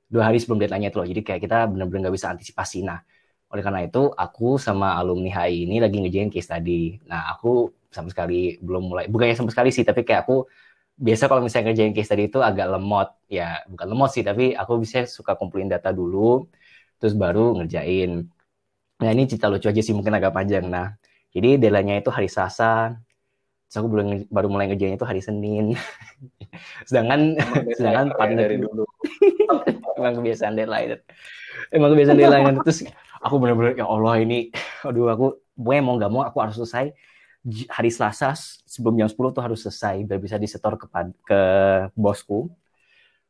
dua hari sebelum deadline-nya itu loh. Jadi kayak kita benar-benar nggak bisa antisipasi. Nah oleh karena itu aku sama alumni HI ini lagi ngejain case tadi nah aku sama sekali belum mulai bukannya sama sekali sih tapi kayak aku biasa kalau misalnya ngerjain case tadi itu agak lemot. Ya bukan lemot sih tapi aku bisa suka kumpulin data dulu terus baru ngerjain Nah ini cerita lucu aja sih mungkin agak panjang. Nah jadi deadline itu hari Selasa, terus aku belum baru mulai ngerjain itu hari Senin. sedangkan sedangkan partner dari dulu. Emang kebiasaan deadline. Emang kebiasaan deadline terus aku benar-benar ya Allah ini aduh aku gue mau nggak mau aku harus selesai hari Selasa sebelum jam 10 tuh harus selesai biar bisa disetor ke ke bosku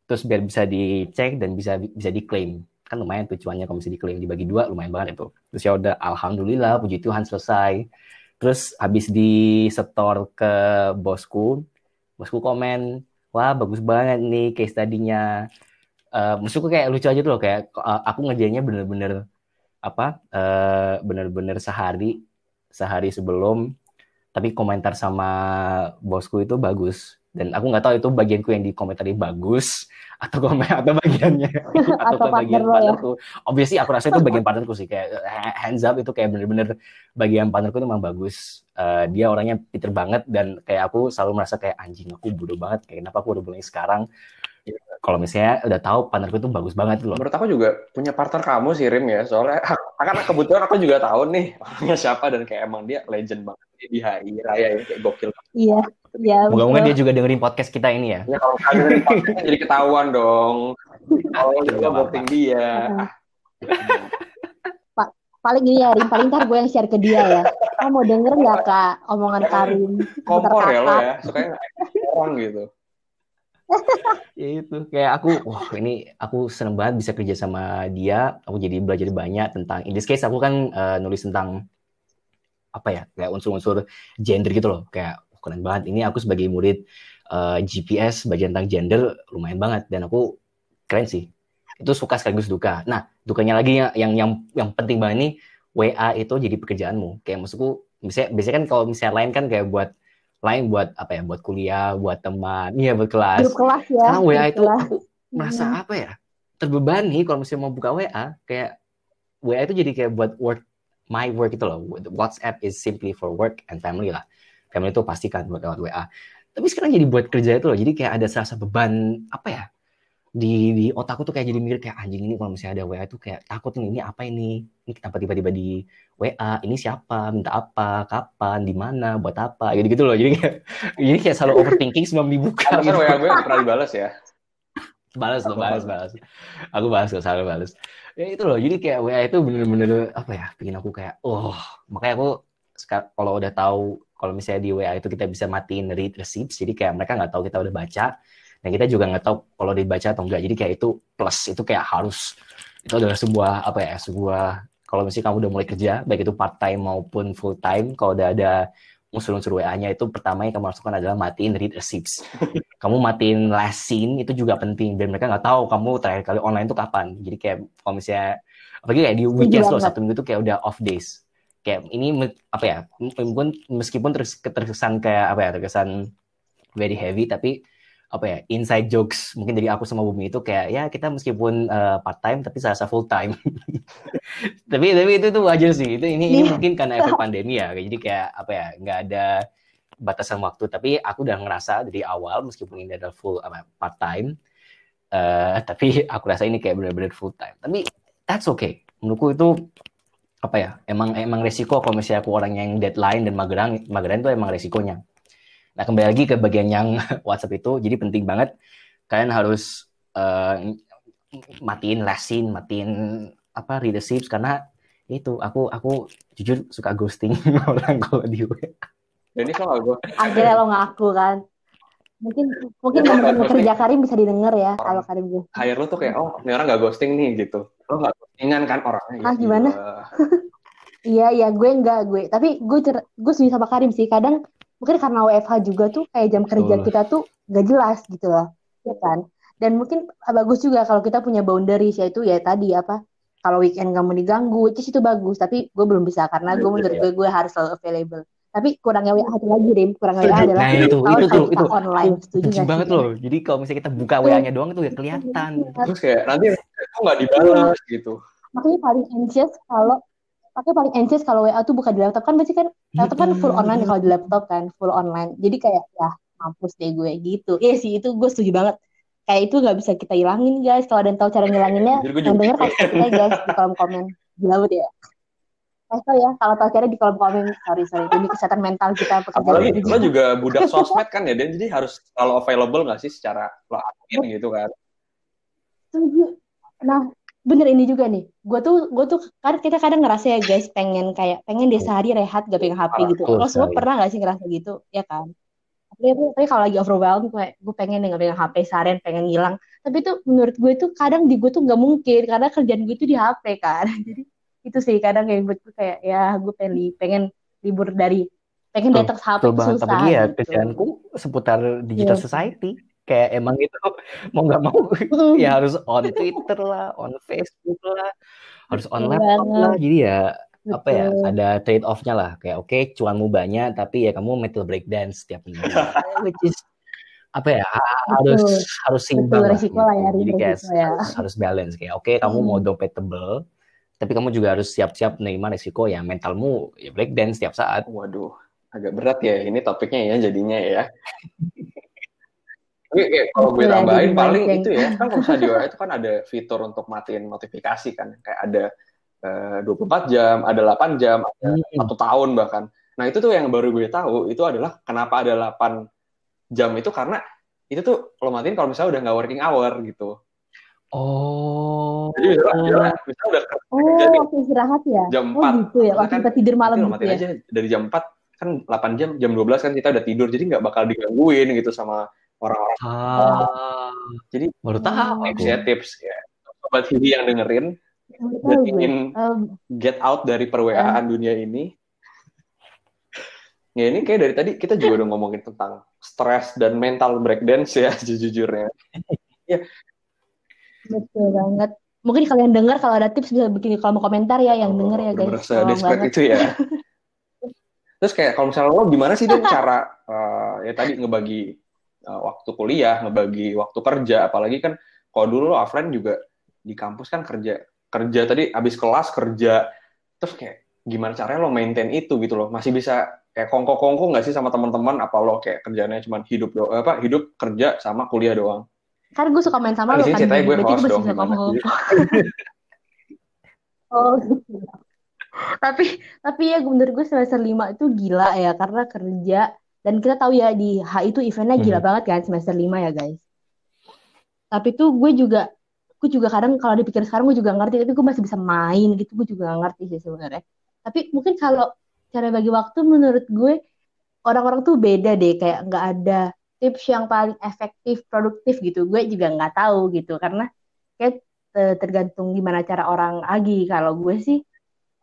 terus biar bisa dicek dan bisa bisa diklaim kan lumayan tujuannya kalau misalnya diklaim dibagi dua lumayan banget itu. Terus ya udah alhamdulillah puji Tuhan selesai. Terus habis di setor ke bosku bosku komen wah bagus banget nih case tadinya. Uh, maksudku kayak lucu aja tuh loh kayak uh, aku ngerjainnya bener-bener apa uh, bener-bener sehari sehari sebelum. Tapi komentar sama bosku itu bagus dan aku nggak tahu itu bagianku yang dikomentari bagus atau komen atau bagiannya atau, atau bagian ya? partnerku. Ya? Obviously aku rasa itu bagian partnerku sih kayak hands up itu kayak bener-bener bagian partnerku itu memang bagus. Uh, dia orangnya pinter banget dan kayak aku selalu merasa kayak anjing aku bodoh banget kayak kenapa aku udah mulai sekarang. Kalau misalnya udah tahu partnerku itu bagus banget loh. Menurut aku juga punya partner kamu sih Rim ya soalnya karena kebetulan aku juga tahu nih orangnya siapa dan kayak emang dia legend banget di HI Raya ya kayak gokil. Iya. Ya, Moga-moga dia juga dengerin podcast kita ini ya. Ya kalau dengerin podcast jadi ketahuan dong. Kalau juga voting dia. Pak, paling ini ya, Rim, paling ntar gue yang share ke dia ya. Kamu mau denger nggak kak omongan Karim? Kompor ya lo ya, suka orang gitu. Ya itu kayak aku wah ini aku seneng banget bisa kerja sama dia. Aku jadi belajar banyak tentang in this case aku kan uh, nulis tentang apa ya kayak unsur-unsur gender gitu loh. Kayak oh, keren banget. Ini aku sebagai murid uh, eh, GPS bagian tentang gender lumayan banget. Dan aku keren sih. Itu suka sekaligus duka. Nah dukanya lagi yang yang yang, yang penting banget ini WA itu jadi pekerjaanmu. Kayak maksudku biasanya biasanya kan kalau misalnya lain kan kayak buat lain buat apa ya buat kuliah buat teman iya buat kelas Grup kelas ya karena WA itu kelas. aku merasa apa ya terbebani kalau misalnya mau buka WA kayak WA itu jadi kayak buat work my work itu loh. WhatsApp is simply for work and family lah. Family itu pasti kan buat lewat WA. Tapi sekarang jadi buat kerja itu loh. Jadi kayak ada serasa beban apa ya? Di, di otakku tuh kayak jadi mikir kayak anjing ini kalau misalnya ada WA itu kayak takut nih ini apa ini? Ini kenapa tiba-tiba di WA? Ini siapa? Minta apa? Kapan? Di mana? Buat apa? Gitu gitu loh. Jadi kayak ini kayak selalu overthinking sebelum dibuka. Karena gitu. WA gue pernah dibalas ya. Balas loh, balas, balas. Aku balas kok, selalu balas ya itu loh jadi kayak WA itu bener-bener apa ya bikin aku kayak oh makanya aku kalau udah tahu kalau misalnya di WA itu kita bisa matiin read receipts jadi kayak mereka nggak tahu kita udah baca dan kita juga nggak tahu kalau dibaca atau enggak jadi kayak itu plus itu kayak harus itu adalah sebuah apa ya sebuah kalau misalnya kamu udah mulai kerja baik itu part time maupun full time kalau udah ada unsur-unsur WA-nya itu pertama yang kamu masukkan adalah matiin read receipts. kamu matiin last scene itu juga penting dan mereka nggak tau kamu terakhir kali online itu kapan. Jadi kayak kalau misalnya apalagi kayak di weekend loh satu minggu itu kayak udah off days. Kayak ini apa ya meskipun meskipun terkesan kayak apa ya terkesan very heavy tapi apa ya inside jokes mungkin dari aku sama Bumi itu kayak ya kita meskipun uh, part time tapi saya full time tapi tapi itu tuh wajar sih. Itu ini, ini iya. mungkin karena efek pandemi ya. Jadi kayak apa ya nggak ada batasan waktu. Tapi aku udah ngerasa dari awal meskipun ini adalah full apa part time uh, tapi aku rasa ini kayak benar-benar full time tapi that's okay. Menurutku itu apa ya emang emang resiko kalau misalnya aku orang yang deadline dan mageran mageran itu emang resikonya Nah, kembali lagi ke bagian yang WhatsApp itu, jadi penting banget kalian harus uh, matiin lesin, matiin apa read receipts karena itu aku aku jujur suka ghosting orang kalau di WA. Jadi kalau gue akhirnya lo ngaku kan. Mungkin mungkin teman-teman kerja Karim bisa didengar ya kalau Karim gue. Hire lo tuh kayak oh ini orang gak ghosting nih gitu. Lo gak ghostingan kan orangnya. Ah gimana? Iya iya gue enggak gue tapi gue gue setuju sama Karim sih kadang mungkin karena WFH juga tuh kayak jam kerja kita tuh gak jelas gitu loh ya kan? Dan mungkin bagus juga kalau kita punya boundaries yaitu ya tadi apa kalau weekend gak mau diganggu itu itu bagus. Tapi gue belum bisa karena gue menurut gue gue harus selalu available. Tapi kurangnya WA satu lagi Rim. Kurangnya WA adalah nah, itu itu tuh itu online. Setuju gak banget loh. Jadi kalau misalnya kita buka WA-nya doang itu ya kelihatan. Terus kayak nanti kok nggak dibalas gitu. Makanya paling anxious kalau tapi paling anxious kalau WA tuh buka di laptop kan pasti kan laptop kan full online kalau di laptop kan full online. Jadi kayak ya mampus deh gue gitu. Iya sih itu gue setuju banget. Kayak itu nggak bisa kita hilangin guys. Kalau ada yang tahu cara ngilanginnya yang denger kasih kita guys di kolom komen. Gila ya. Kasih ya kalau tahu cara di kolom komen sorry sorry demi kesehatan mental kita apalagi kita. juga budak sosmed kan ya dan? Jadi harus selalu available nggak sih secara lo gitu kan? Setuju. Nah bener ini juga nih. Gue tuh gue tuh kan kita kadang ngerasa ya guys pengen kayak pengen deh sehari rehat gak pegang hp gitu. Lo semua pernah gak sih ngerasa gitu? Ya kan? Tapi, tapi kalau lagi overwhelmed gue gue pengen deh gak pegang hp seharian pengen ngilang. Tapi itu menurut gue tuh kadang di gue tuh nggak mungkin karena kerjaan gue tuh di hp kan. Jadi itu sih kadang kayak buat gue kayak ya gue pengen li, pengen libur dari pengen detox HP susah. Tapi ya gitu. kerjaanku seputar digital yeah. society kayak emang itu mau nggak mau ya harus on Twitter lah, on Facebook lah, harus on laptop lah. Jadi ya apa ya ada trade off-nya lah kayak oke okay, cuanmu banyak tapi ya kamu metal break dance setiap minggu which is apa ya harus Betul. harus seimbang lah, gitu. lah ya, jadi kayak ya. harus, harus balance kayak oke okay, kamu hmm. mau dompet tebel tapi kamu juga harus siap-siap menerima resiko ya mentalmu ya break dance setiap saat waduh agak berat ya ini topiknya ya jadinya ya Kayak kalau gue tambahin paling itu ya, kan kalau misalnya di WA itu kan ada fitur untuk matiin notifikasi kan, kayak ada uh, eh, 24 jam, ada 8 jam, ada hmm. satu tahun bahkan. Nah itu tuh yang baru gue tahu, itu adalah kenapa ada 8 jam itu karena itu tuh lo matiin kalau misalnya udah nggak working hour gitu. Oh. Jadi misalnya, misalnya udah oh, jadi, waktu istirahat ya? Jam 4. Oh gitu ya, waktu kan, kita tidur malam gitu ya? aja dari jam 4 kan 8 jam, jam 12 kan kita udah tidur, jadi nggak bakal digangguin gitu sama orang-orang. Ah, jadi baru tahu. Tips ya tips ya. Sobat Vivi yang dengerin, dan ingin um, get out dari perweaan uh, dunia ini. Ya ini kayak dari tadi kita juga udah ngomongin tentang stres dan mental breakdance ya sejujurnya. ya. Betul banget. Mungkin kalian dengar kalau ada tips bisa bikin di kolom komentar ya yang oh, denger ya guys. Merasa desperate itu ya. Terus kayak kalau misalnya lo gimana sih Dan cara uh, ya tadi ngebagi uh, waktu kuliah, ngebagi waktu kerja, apalagi kan kalau dulu offline juga di kampus kan kerja kerja tadi habis kelas kerja. Terus kayak gimana caranya lo maintain itu gitu loh? Masih bisa kayak kongko-kongko nggak sih sama teman-teman? Apa lo kayak kerjanya cuma hidup do apa hidup kerja sama kuliah doang? Kan gue suka main sama lo kan ceritanya gue host dong oh gitu. tapi tapi ya menurut gue semester lima itu gila ya karena kerja dan kita tahu ya di H itu eventnya gila hmm. banget kan semester lima ya guys. Tapi tuh gue juga gue juga kadang kalau dipikir sekarang gue juga ngerti tapi gue masih bisa main gitu gue juga ngerti sih sebenarnya. Tapi mungkin kalau cara bagi waktu menurut gue orang-orang tuh beda deh kayak nggak ada tips yang paling efektif produktif gitu. Gue juga nggak tahu gitu karena kayak tergantung gimana cara orang agi. Kalau gue sih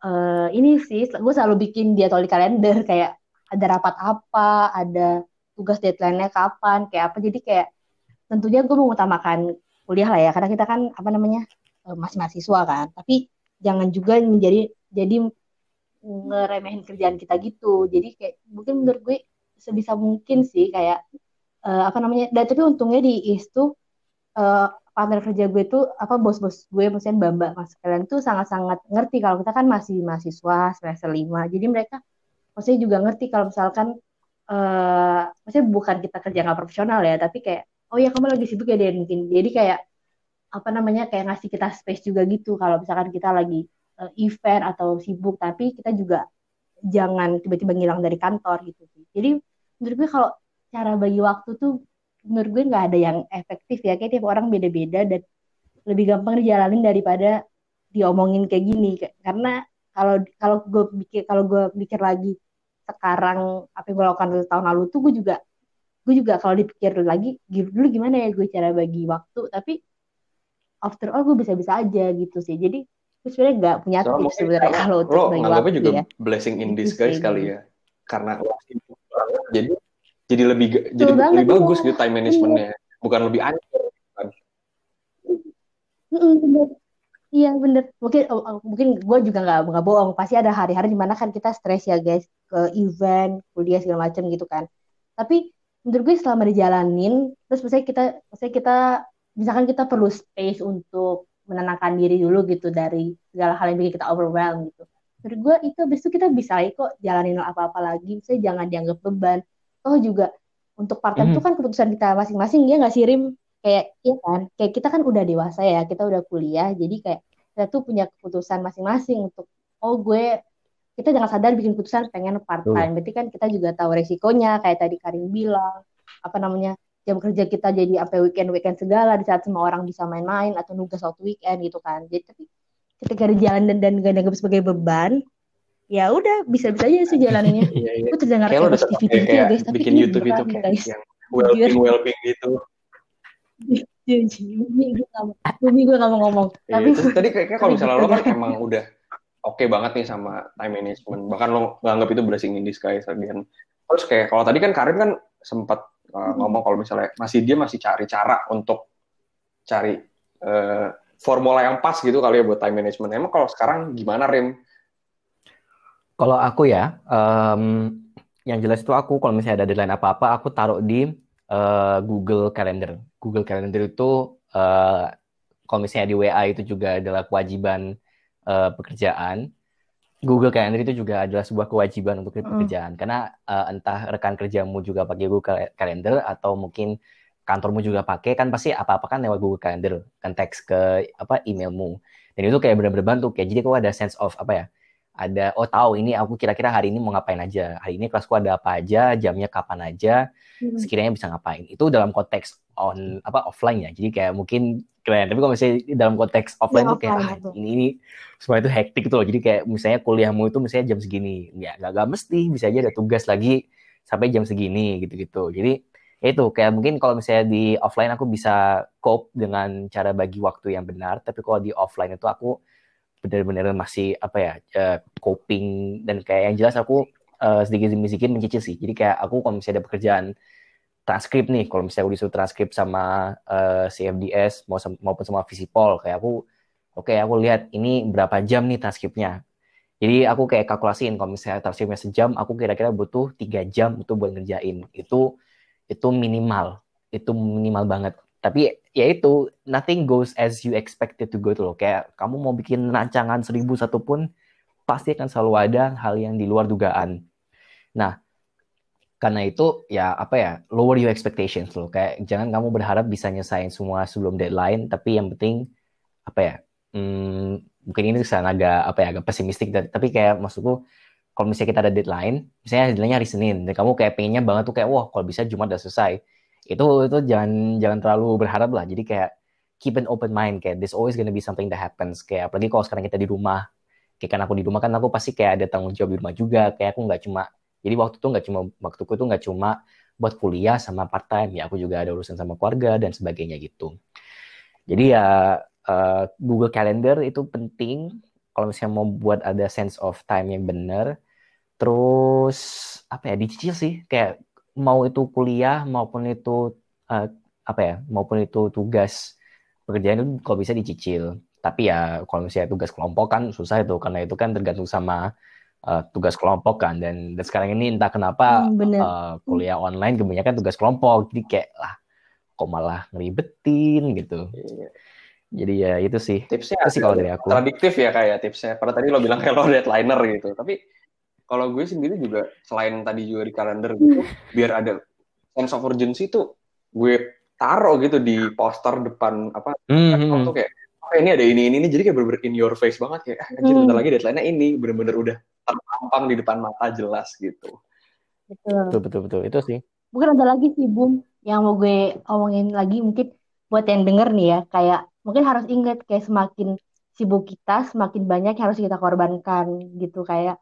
uh, ini sih gue selalu bikin dia di kalender kayak ada rapat apa ada tugas deadline-nya kapan kayak apa. Jadi kayak tentunya gue mengutamakan kuliah lah ya karena kita kan apa namanya eh, masih mahasiswa kan. Tapi jangan juga menjadi jadi ngeremehin kerjaan kita gitu. Jadi kayak mungkin menurut gue sebisa mungkin sih kayak uh, apa namanya dan tapi untungnya di IS tuh uh, partner kerja gue tuh apa bos-bos gue maksudnya mbak-mbak mas kalian tuh sangat-sangat ngerti kalau kita kan masih mahasiswa semester lima. Jadi mereka maksudnya juga ngerti kalau misalkan uh, maksudnya bukan kita kerja nggak profesional ya tapi kayak oh ya kamu lagi sibuk ya deh mungkin. Jadi kayak apa namanya kayak ngasih kita space juga gitu. Kalau misalkan kita lagi uh, event atau sibuk tapi kita juga jangan tiba-tiba ngilang dari kantor gitu. Sih jadi menurut gue kalau cara bagi waktu tuh menurut gue nggak ada yang efektif ya. Kayak tiap orang beda-beda dan lebih gampang dijalanin daripada diomongin kayak gini. Karena kalau kalau gue pikir kalau gue pikir lagi sekarang apa yang gue lakukan tahun lalu tuh gue juga gue juga kalau dipikir lagi dulu gimana ya gue cara bagi waktu tapi after all gue bisa-bisa aja gitu sih. Jadi gue sebenarnya nggak punya so, tips sebenarnya kalau untuk lo nganggapnya juga ya. blessing in gitu disguise kali ya. Karena jadi jadi lebih jadi banget, lebih bagus gitu time managementnya. Bukan lebih anjir kan Iya bener, mungkin oh, oh, mungkin gue juga nggak nggak bohong, pasti ada hari-hari di mana kan kita stres ya guys ke event, kuliah segala macam gitu kan. Tapi menurut gue selama dijalanin, terus misalnya kita, misalnya kita, misalkan kita perlu space untuk menenangkan diri dulu gitu dari segala hal yang bikin kita overwhelmed gitu. Menurut gue itu habis itu kita bisa kok jalanin apa-apa lagi, saya jangan dianggap beban. Oh juga untuk part time itu mm. kan keputusan kita masing-masing ya nggak sih Rim? Kayak iya kan, kayak kita kan udah dewasa ya, kita udah kuliah, jadi kayak kita tuh punya keputusan masing-masing untuk oh gue kita jangan sadar bikin keputusan pengen part time. Berarti kan kita juga tahu resikonya kayak tadi Karim bilang apa namanya jam kerja kita jadi apa weekend weekend segala di saat semua orang bisa main-main atau nugas waktu weekend gitu kan jadi tapi ketika di jalan dan dan gak dianggap sebagai beban ya udah bisa-bisa aja sih jalannya iya, iya. gue terdengar kayak positivity gitu ya guys tapi bikin YouTube itu kayak guys. yang well-being well-being gitu Bumi gue gak mau, Bumi gue gak mau ngomong. Iya, tapi tadi kayak kalau misalnya lo kan emang udah oke okay banget nih sama time management. Bahkan lo nganggap itu blessing in disguise. Dan terus kayak kalau tadi kan Karim kan sempat uh, ngomong kalau misalnya masih dia masih cari cara untuk cari uh, formula yang pas gitu kali ya buat time management. Emang kalau sekarang gimana Rim? Kalau aku ya, um, yang jelas itu aku kalau misalnya ada deadline apa-apa, aku taruh di uh, Google Calendar. Google Calendar itu uh, kalau misalnya di WA itu juga adalah kewajiban uh, pekerjaan. Google Calendar itu juga adalah sebuah kewajiban untuk mm. pekerjaan karena uh, entah rekan kerjamu juga pakai Google Calendar atau mungkin kantormu juga pakai kan pasti apa-apa kan lewat Google Calendar kan teks ke apa emailmu dan itu kayak benar-benar bantu kayak jadi kok ada sense of apa ya ada oh tahu ini aku kira-kira hari ini mau ngapain aja. Hari ini kelasku ada apa aja jamnya kapan aja mm. sekiranya bisa ngapain. Itu dalam konteks on apa offline ya. Jadi kayak mungkin keren. Tapi kalau misalnya dalam konteks offline ya, tuh kayak ah, ini, ini semua itu hektik gitu loh. Jadi kayak misalnya kuliahmu itu misalnya jam segini. Ya gak, gak mesti. Bisa aja ada tugas lagi sampai jam segini gitu-gitu. Jadi ya itu. Kayak mungkin kalau misalnya di offline aku bisa cope dengan cara bagi waktu yang benar. Tapi kalau di offline itu aku benar-benar masih apa ya uh, coping. Dan kayak yang jelas aku uh, sedikit demi sedikit mencicil sih. Jadi kayak aku kalau misalnya ada pekerjaan transkrip nih kalau misalnya aku disuruh transkrip sama uh, eh, CFDS maupun sama Visipol kayak aku oke okay, aku lihat ini berapa jam nih transkripnya. Jadi aku kayak kalkulasiin kalau misalnya transkripnya sejam aku kira-kira butuh tiga jam untuk buat ngerjain. Itu itu minimal. Itu minimal banget tapi ya itu nothing goes as you expected to go tuh loh. Kayak kamu mau bikin rancangan seribu satu pun pasti akan selalu ada hal yang di luar dugaan. Nah, karena itu ya apa ya lower your expectations loh. Kayak jangan kamu berharap bisa nyesain semua sebelum deadline tapi yang penting apa ya hmm, mungkin ini ke sana agak apa ya agak pesimistik tapi kayak maksudku kalau misalnya kita ada deadline misalnya deadline hari Senin dan kamu kayak pengennya banget tuh kayak wah kalau bisa Jumat udah selesai itu itu jangan jangan terlalu berharap lah. Jadi kayak keep an open mind kayak there's always gonna be something that happens. Kayak apalagi kalau sekarang kita di rumah. Kayak kan aku di rumah kan aku pasti kayak ada tanggung jawab di rumah juga. Kayak aku nggak cuma jadi waktu itu nggak cuma waktuku itu nggak cuma buat kuliah sama part time ya aku juga ada urusan sama keluarga dan sebagainya gitu. Jadi ya uh, Google Calendar itu penting. Kalau misalnya mau buat ada sense of time yang benar. Terus apa ya dicicil sih. Kayak mau itu kuliah maupun itu uh, apa ya maupun itu tugas pekerjaan itu kalau bisa dicicil. Tapi ya kalau misalnya tugas kelompok kan susah itu karena itu kan tergantung sama uh, tugas kelompok kan. Dan, dan sekarang ini entah kenapa hmm, uh, kuliah online kebanyakan tugas kelompok. Jadi kayak lah kok malah ngeribetin gitu. Iya. jadi ya itu sih. Tipsnya itu sih kalau dari aku. Kontradiktif ya kayak tipsnya. Karena tadi lo bilang kayak lo deadlineer gitu. Tapi kalau gue sendiri juga selain tadi juga di kalender gitu biar ada sense of urgency tuh gue taruh gitu di poster depan apa mm -hmm. tuh kayak oh ini ada ini ini ini jadi kayak bener, -bener in your face banget kayak ah, anjir mm. lagi deadline-nya ini bener-bener udah terpampang di depan mata jelas gitu. Betul. Betul betul betul itu sih. Mungkin ada lagi sih Bum yang mau gue omongin lagi mungkin buat yang denger nih ya kayak mungkin harus ingat kayak semakin sibuk kita semakin banyak yang harus kita korbankan gitu kayak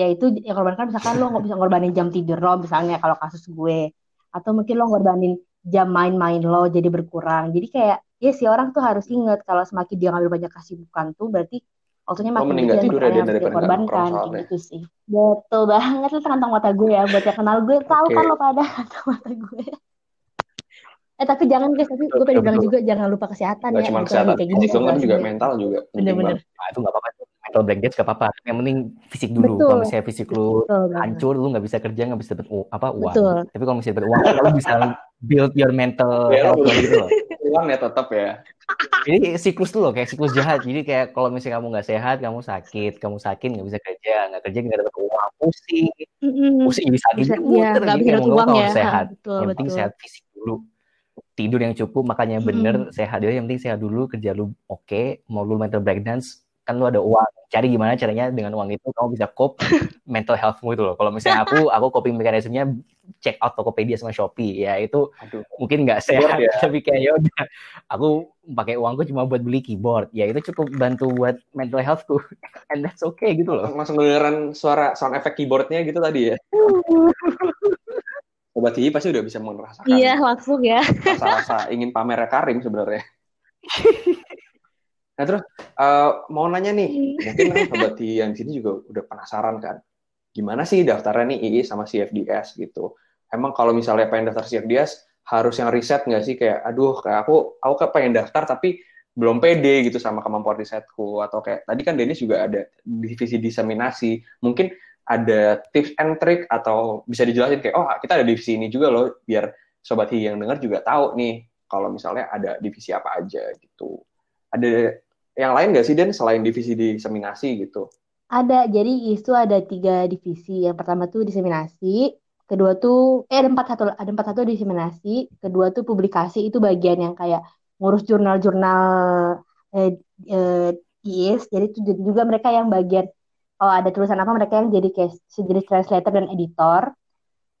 ya itu yang korbankan misalkan lo nggak bisa ngorbanin jam tidur lo misalnya kalau kasus gue. Atau mungkin lo ngorbanin jam main-main lo jadi berkurang. Jadi kayak ya si orang tuh harus ingat kalau semakin dia ngambil banyak kesibukan tuh berarti waktunya makin tidur ya daripada korbankan gitu sih. Betul banget lu terantang mata gue ya. Buat yang kenal gue tahu okay. kan lo pada kantong mata gue eh tapi jangan guys tapi gue pengen bilang juga jangan lupa kesehatan Gak ya cuma kesehatan. kayak gini kan juga mental juga bener-bener. nah, itu nggak apa-apa. Mental breakdown gak apa-apa. Yang penting fisik dulu. Kalau misalnya fisik lu Betul, hancur lu nggak bisa kerja nggak bisa dapat apa uang. Betul. tapi kalau misalnya dapat uang lu bisa build your mental health gitu loh. uang ya tetap ya. Jadi siklus tuh loh kayak siklus jahat. Jadi kayak kalau misalnya kamu nggak sehat kamu sakit kamu sakit nggak bisa kerja nggak kerja nggak dapat uang pusing. Pusing jadi sakit bisa, ya, nggak bisa dapat uang ya. sehat. Betul, yang penting sehat fisik dulu tidur yang cukup makanya bener hmm. sehat dia yang penting sehat dulu kerja lu oke okay, mau lu mental breakdown kan lu ada uang. Cari gimana caranya dengan uang itu kamu bisa cope mental healthmu itu loh. Kalau misalnya aku aku coping mekanismenya check out Tokopedia sama Shopee. Ya itu Aduh. mungkin nggak sehat ya. tapi kayak ya udah aku pakai uangku cuma buat beli keyboard. Ya itu cukup bantu buat mental healthku. And that's okay gitu loh. Langsung dengeran suara sound effect keyboardnya gitu tadi ya Sobat Hihi pasti udah bisa merasakan. Iya, langsung ya. Rasa-rasa ingin pamer Karim sebenarnya. Nah terus uh, mau nanya nih, mungkin kan sobat yang di sini juga udah penasaran kan, gimana sih daftarnya nih II sama CFDS gitu. Emang kalau misalnya pengen daftar CFDS harus yang riset nggak sih kayak, aduh kayak aku aku kayak pengen daftar tapi belum pede gitu sama kemampuan risetku atau kayak tadi kan Dennis juga ada divisi diseminasi, mungkin ada tips and trick atau bisa dijelasin kayak oh kita ada divisi ini juga loh biar sobat hi yang dengar juga tahu nih kalau misalnya ada divisi apa aja gitu. Ada yang lain nggak sih Den selain divisi diseminasi gitu? Ada, jadi itu ada tiga divisi. Yang pertama tuh diseminasi, kedua tuh eh ada empat satu ada empat satu diseminasi, kedua tuh publikasi itu bagian yang kayak ngurus jurnal-jurnal eh, eh, IIS. Jadi itu juga mereka yang bagian kalau ada tulisan apa mereka yang jadi kayak sejenis translator dan editor.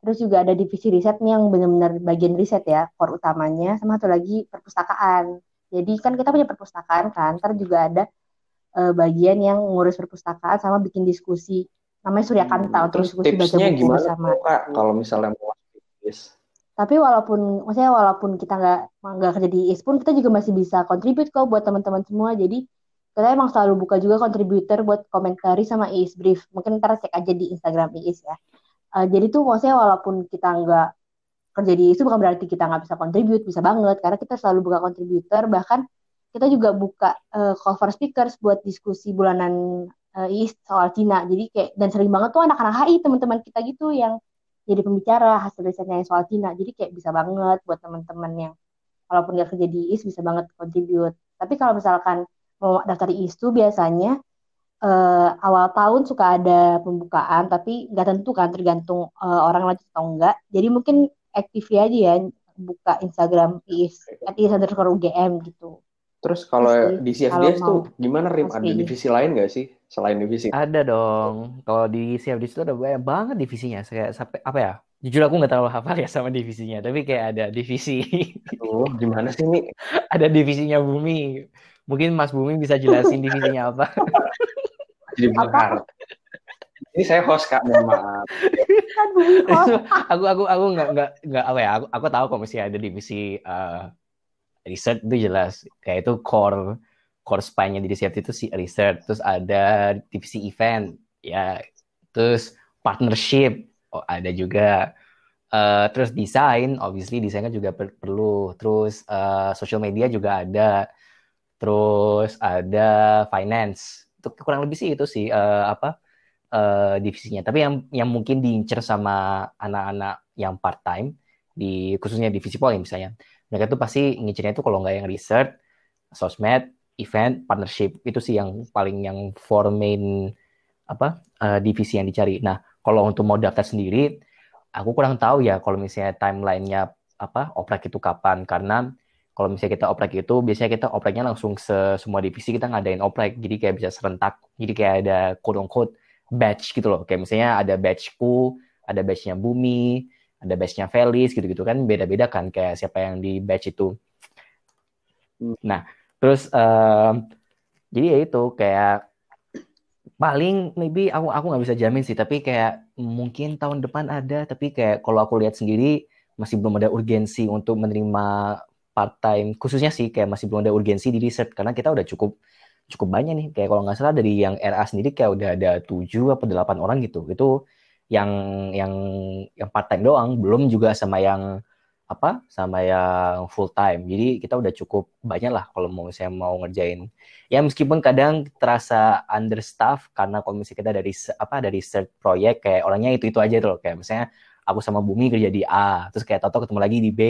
Terus juga ada divisi riset nih yang benar-benar bagian riset ya, core utamanya, sama satu lagi perpustakaan. Jadi kan kita punya perpustakaan kan, ntar juga ada uh, bagian yang ngurus perpustakaan sama bikin diskusi. Namanya Surya Kanta hmm, untuk diskusi baca buku gimana sama. Kak, kalau misalnya mau yes. Tapi walaupun, maksudnya walaupun kita nggak nggak kerja di IS pun, kita juga masih bisa kontribut kok buat teman-teman semua. Jadi kita emang selalu buka juga kontributor buat komentari sama IIS Brief. Mungkin ntar cek aja di Instagram IIS ya. Uh, jadi tuh maksudnya walaupun kita nggak kerja di itu bukan berarti kita nggak bisa kontribut bisa banget karena kita selalu buka kontributor bahkan kita juga buka uh, for speakers buat diskusi bulanan uh, soal Cina jadi kayak dan sering banget tuh anak-anak HI teman-teman kita gitu yang jadi pembicara hasil risetnya yang soal Cina jadi kayak bisa banget buat teman-teman yang walaupun nggak kerja di IS bisa banget kontribut tapi kalau misalkan mau daftar IS tuh biasanya uh, awal tahun suka ada pembukaan, tapi nggak tentu kan tergantung uh, orang lanjut atau enggak. Jadi mungkin aktif aja ya buka Instagram is at is underscore UGM gitu. Terus kalau di CFDS tuh gimana Rim? Ada divisi lain nggak sih selain divisi? Ada dong. Kalau di CFDS itu ada banyak banget divisinya. Kayak sampai apa ya? Jujur aku nggak terlalu hafal ya sama divisinya, tapi kayak ada divisi. Oh, gimana sih nih? ada divisinya Bumi. Mungkin Mas Bumi bisa jelasin divisinya apa? Jadi bakar. Ini saya host kak, mohon maaf. aku aku aku nggak nggak nggak apa ya? Aku aku tahu kalau masih ada divisi uh, research itu jelas kayak itu core core spine-nya di CFT itu si research terus ada divisi event ya terus partnership oh, ada juga uh, terus desain obviously desain kan juga per perlu terus uh, social media juga ada terus ada finance. Itu kurang lebih sih itu sih uh, apa uh, divisinya. Tapi yang yang mungkin diincer sama anak-anak yang part time di khususnya divisi poli misalnya mereka tuh pasti ngincernya itu kalau nggak yang research, sosmed, event, partnership. Itu sih yang paling yang four main apa uh, divisi yang dicari. Nah kalau untuk mau daftar sendiri, aku kurang tahu ya kalau misalnya timelinenya apa oprek itu kapan. Karena kalau misalnya kita oprek itu biasanya kita opreknya langsung se semua divisi kita ngadain oprek. Jadi kayak bisa serentak. Jadi kayak ada quote unquote batch gitu loh. Kayak misalnya ada batchku ada batchnya Bumi ada batchnya Felis gitu-gitu kan. Beda-beda kan kayak siapa yang di batch itu. Nah terus um, jadi ya itu kayak paling maybe aku aku nggak bisa jamin sih. Tapi kayak mungkin tahun depan ada. Tapi kayak kalau aku lihat sendiri masih belum ada urgensi untuk menerima part time khususnya sih kayak masih belum ada urgensi di riset karena kita udah cukup cukup banyak nih kayak kalau nggak salah dari yang RA sendiri kayak udah ada tujuh atau delapan orang gitu itu yang yang yang part time doang, belum juga sama yang apa sama yang full time. Jadi kita udah cukup banyak lah kalau mau saya mau ngerjain. Ya meskipun kadang terasa understaff karena kalau misalnya kita dari apa dari third proyek kayak orangnya itu itu aja tuh kayak misalnya aku sama Bumi kerja di A, terus kayak Toto ketemu lagi di B,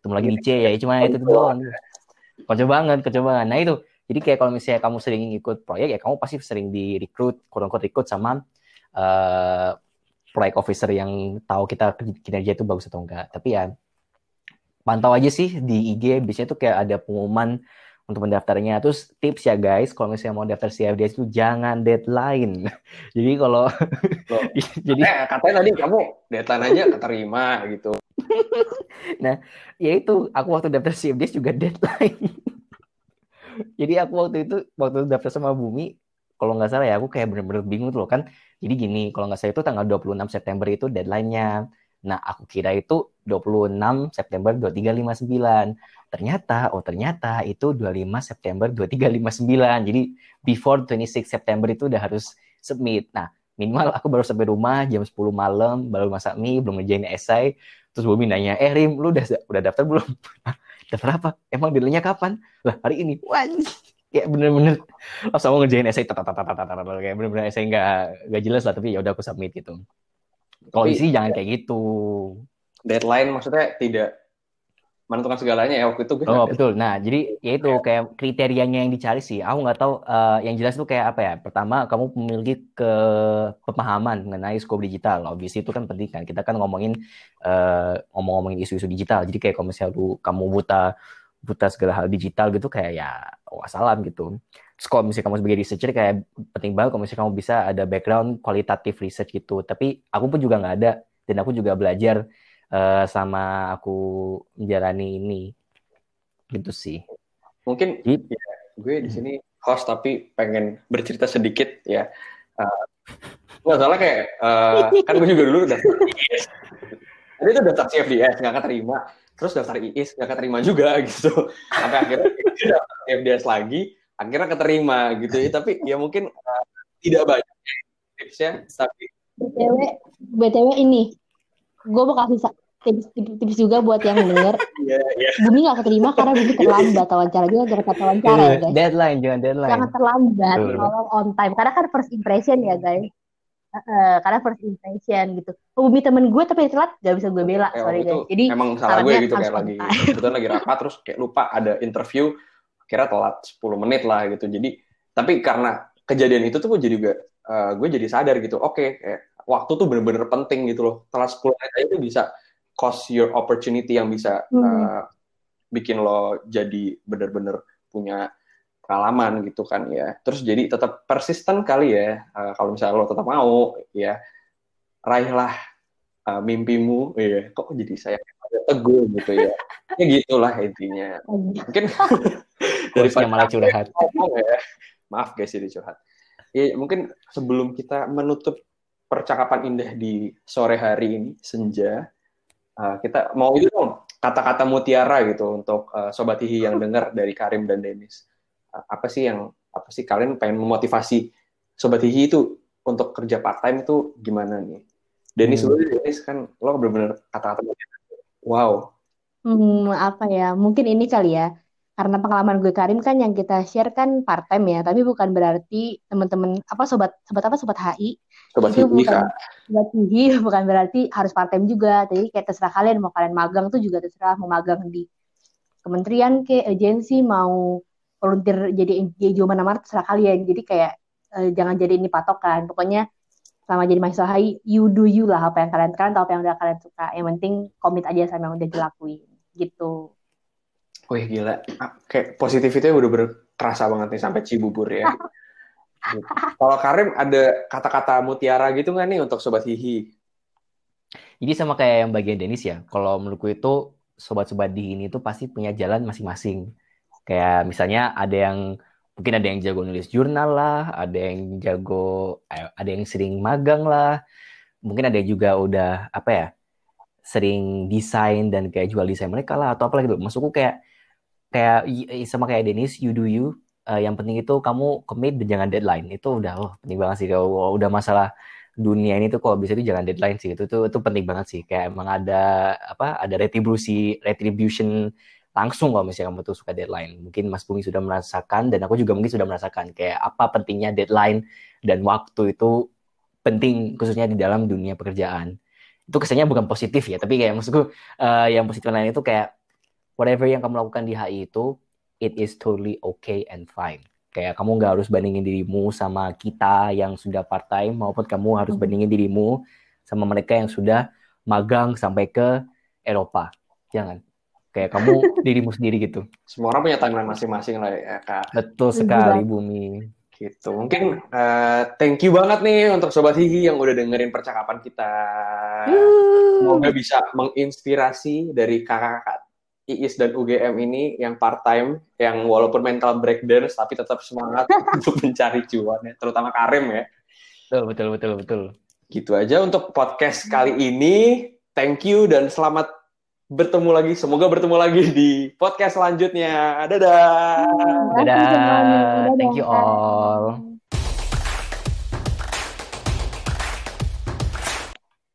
ketemu lagi di C ya cuma itu doang. Kocok banget, kocok banget. Nah itu jadi kayak kalau misalnya kamu sering ikut proyek ya kamu pasti sering di recruit, kurang kurang recruit sama uh, proyek officer yang tahu kita kinerja itu bagus atau enggak. Tapi ya pantau aja sih di IG biasanya tuh kayak ada pengumuman untuk mendaftarnya. Terus tips ya guys, kalau misalnya mau daftar CFDS itu jangan deadline. jadi kalau jadi eh, katanya tadi kamu deadline aja keterima gitu. nah, ya itu aku waktu daftar CFDS juga deadline. jadi aku waktu itu waktu daftar sama Bumi, kalau nggak salah ya aku kayak bener-bener bingung tuh loh kan jadi gini, kalau nggak salah itu tanggal 26 September itu deadline-nya. Nah, aku kira itu 26 September 2359. Ternyata, oh ternyata itu 25 September 2359. Jadi before 26 September itu udah harus submit. Nah, minimal aku baru sampai rumah jam 10 malam, baru masak mie, belum ngerjain esai. Terus Bobby nanya, eh Rim, lu udah udah daftar belum? daftar apa? Emang deadline-nya kapan? Lah, hari ini. Wah, kayak bener-bener pas mau ngerjain essay kayak bener-bener essay nggak nggak jelas lah tapi ya udah aku submit gitu kalau isi jangan kayak gitu deadline maksudnya tidak menentukan segalanya ya waktu itu oh betul. Nah jadi ya itu kayak kriterianya yang dicari sih. Aku nggak tahu uh, yang jelas itu kayak apa ya? Pertama kamu memiliki ke pemahaman mengenai scope digital. Obviously itu kan penting kan. Kita kan ngomongin uh, ngomong-ngomongin isu-isu digital. Jadi kayak kalau misalnya kamu buta buta segala hal digital gitu kayak ya wassalam gitu. Terus misalnya kamu sebagai researcher kayak penting banget kalau misalnya kamu bisa ada background kualitatif research gitu. Tapi aku pun juga nggak ada dan aku juga belajar uh, sama aku menjalani ini. Gitu sih. Mungkin Jadi, ya, gue di sini host tapi pengen bercerita sedikit ya. Uh, nggak salah kayak uh, kan gue juga dulu udah Tapi itu daftar CFDS nggak keterima. Terus daftar IIS nggak keterima juga gitu. Sampai akhirnya daftar FDS lagi akhirnya keterima gitu. Ya tapi ya mungkin uh, tidak banyak tipsnya tapi btw btw ini gue mau kasih tips, tips, tips juga buat yang denger. Yeah, yeah. bumi nggak keterima karena bumi terlambat. Wawancara dia gara kata wawancara ya guys. deadline jangan deadline. Jangan terlambat kalau on time. Karena kan first impression ya guys. Uh, karena first impression gitu. Bumi temen gue tapi telat gak bisa gue bela, ya, sorry guys. Jadi emang salah gue gitu kayak lagi kebetulan lagi rapat terus kayak lupa ada interview. Kira telat 10 menit lah gitu. Jadi tapi karena kejadian itu tuh gue jadi juga uh, gue jadi sadar gitu. Oke okay, kayak waktu tuh bener-bener penting gitu loh. Telat 10 menit aja itu bisa cost your opportunity yang bisa hmm. uh, bikin lo jadi bener-bener punya pengalaman gitu kan ya. Terus jadi tetap persisten kali ya uh, kalau misalnya lo tetap mau ya. Raihlah uh, mimpimu ya kok jadi saya teguh gitu ya. Ya gitulah intinya. Mungkin daripada malah curhat. ya. Maaf guys jadi curhat. Ya mungkin sebelum kita menutup percakapan indah di sore hari ini senja. Uh, kita mau itu dong kata-kata mutiara gitu untuk uh, sobat hihi yang dengar dari Karim dan Denis uh, apa sih yang apa sih kalian pengen memotivasi sobat hihi itu untuk kerja part time itu gimana nih? Denis hmm. Denis kan lo benar-benar kata-kata mutiara. Wow. Hmm, apa ya mungkin ini kali ya karena pengalaman gue Karim kan yang kita share kan part time ya. Tapi bukan berarti teman-teman apa sobat sobat apa? Sobat HI sobat itu bukan sobat tinggi bukan berarti harus part time juga. Jadi kayak terserah kalian mau kalian magang tuh juga terserah mau magang di kementerian ke agensi mau volunteer jadi NGO mana-mana terserah kalian. Jadi kayak eh, jangan jadi ini patokan. Pokoknya selama jadi mahasiswa HI you do you lah apa yang kalian kalian tahu apa yang udah kalian suka. Yang penting komit aja sama yang udah dilakuin. Gitu Wih gila, kayak positivity udah berkerasa banget nih sampai Cibubur ya. Kalau Karim ada kata-kata mutiara gitu nggak nih untuk Sobat Hihi? Jadi sama kayak yang bagian Denis ya, kalau menurutku itu sobat-sobat di ini tuh pasti punya jalan masing-masing. Kayak misalnya ada yang mungkin ada yang jago nulis jurnal lah, ada yang jago, eh, ada yang sering magang lah, mungkin ada yang juga udah apa ya, sering desain dan kayak jual desain mereka lah atau apa lagi tuh. Maksudku kayak kayak sama kayak Dennis you do you. Uh, yang penting itu kamu commit dan jangan deadline. Itu udah oh penting banget sih. Kalau udah masalah dunia ini tuh kalau bisa itu jangan deadline sih. Itu tuh itu penting banget sih. Kayak emang ada apa ada retribusi retribution langsung kalau misalnya kamu tuh suka deadline. Mungkin Mas Bumi sudah merasakan dan aku juga mungkin sudah merasakan kayak apa pentingnya deadline dan waktu itu penting khususnya di dalam dunia pekerjaan. Itu kesannya bukan positif ya tapi kayak maksudku uh, yang positif lain itu kayak whatever yang kamu lakukan di HI itu it is totally okay and fine. Kayak kamu nggak harus bandingin dirimu sama kita yang sudah part time maupun kamu harus hmm. bandingin dirimu sama mereka yang sudah magang sampai ke Eropa. Jangan. Kayak kamu dirimu sendiri gitu. Semua orang punya timeline masing-masing lah ya, Kak. Betul sekali, Bumi. Gitu. Mungkin uh, thank you banget nih untuk Sobat Hihi yang udah dengerin percakapan kita. Semoga bisa menginspirasi dari kakak-kakak IIS dan UGM ini yang part time, yang walaupun mental breakdown tapi tetap semangat untuk mencari cuan ya, terutama Karim ya. Betul, betul, betul, betul. Gitu aja untuk podcast kali ini. Thank you dan selamat bertemu lagi. Semoga bertemu lagi di podcast selanjutnya. Dadah. Dadah. Thank you all.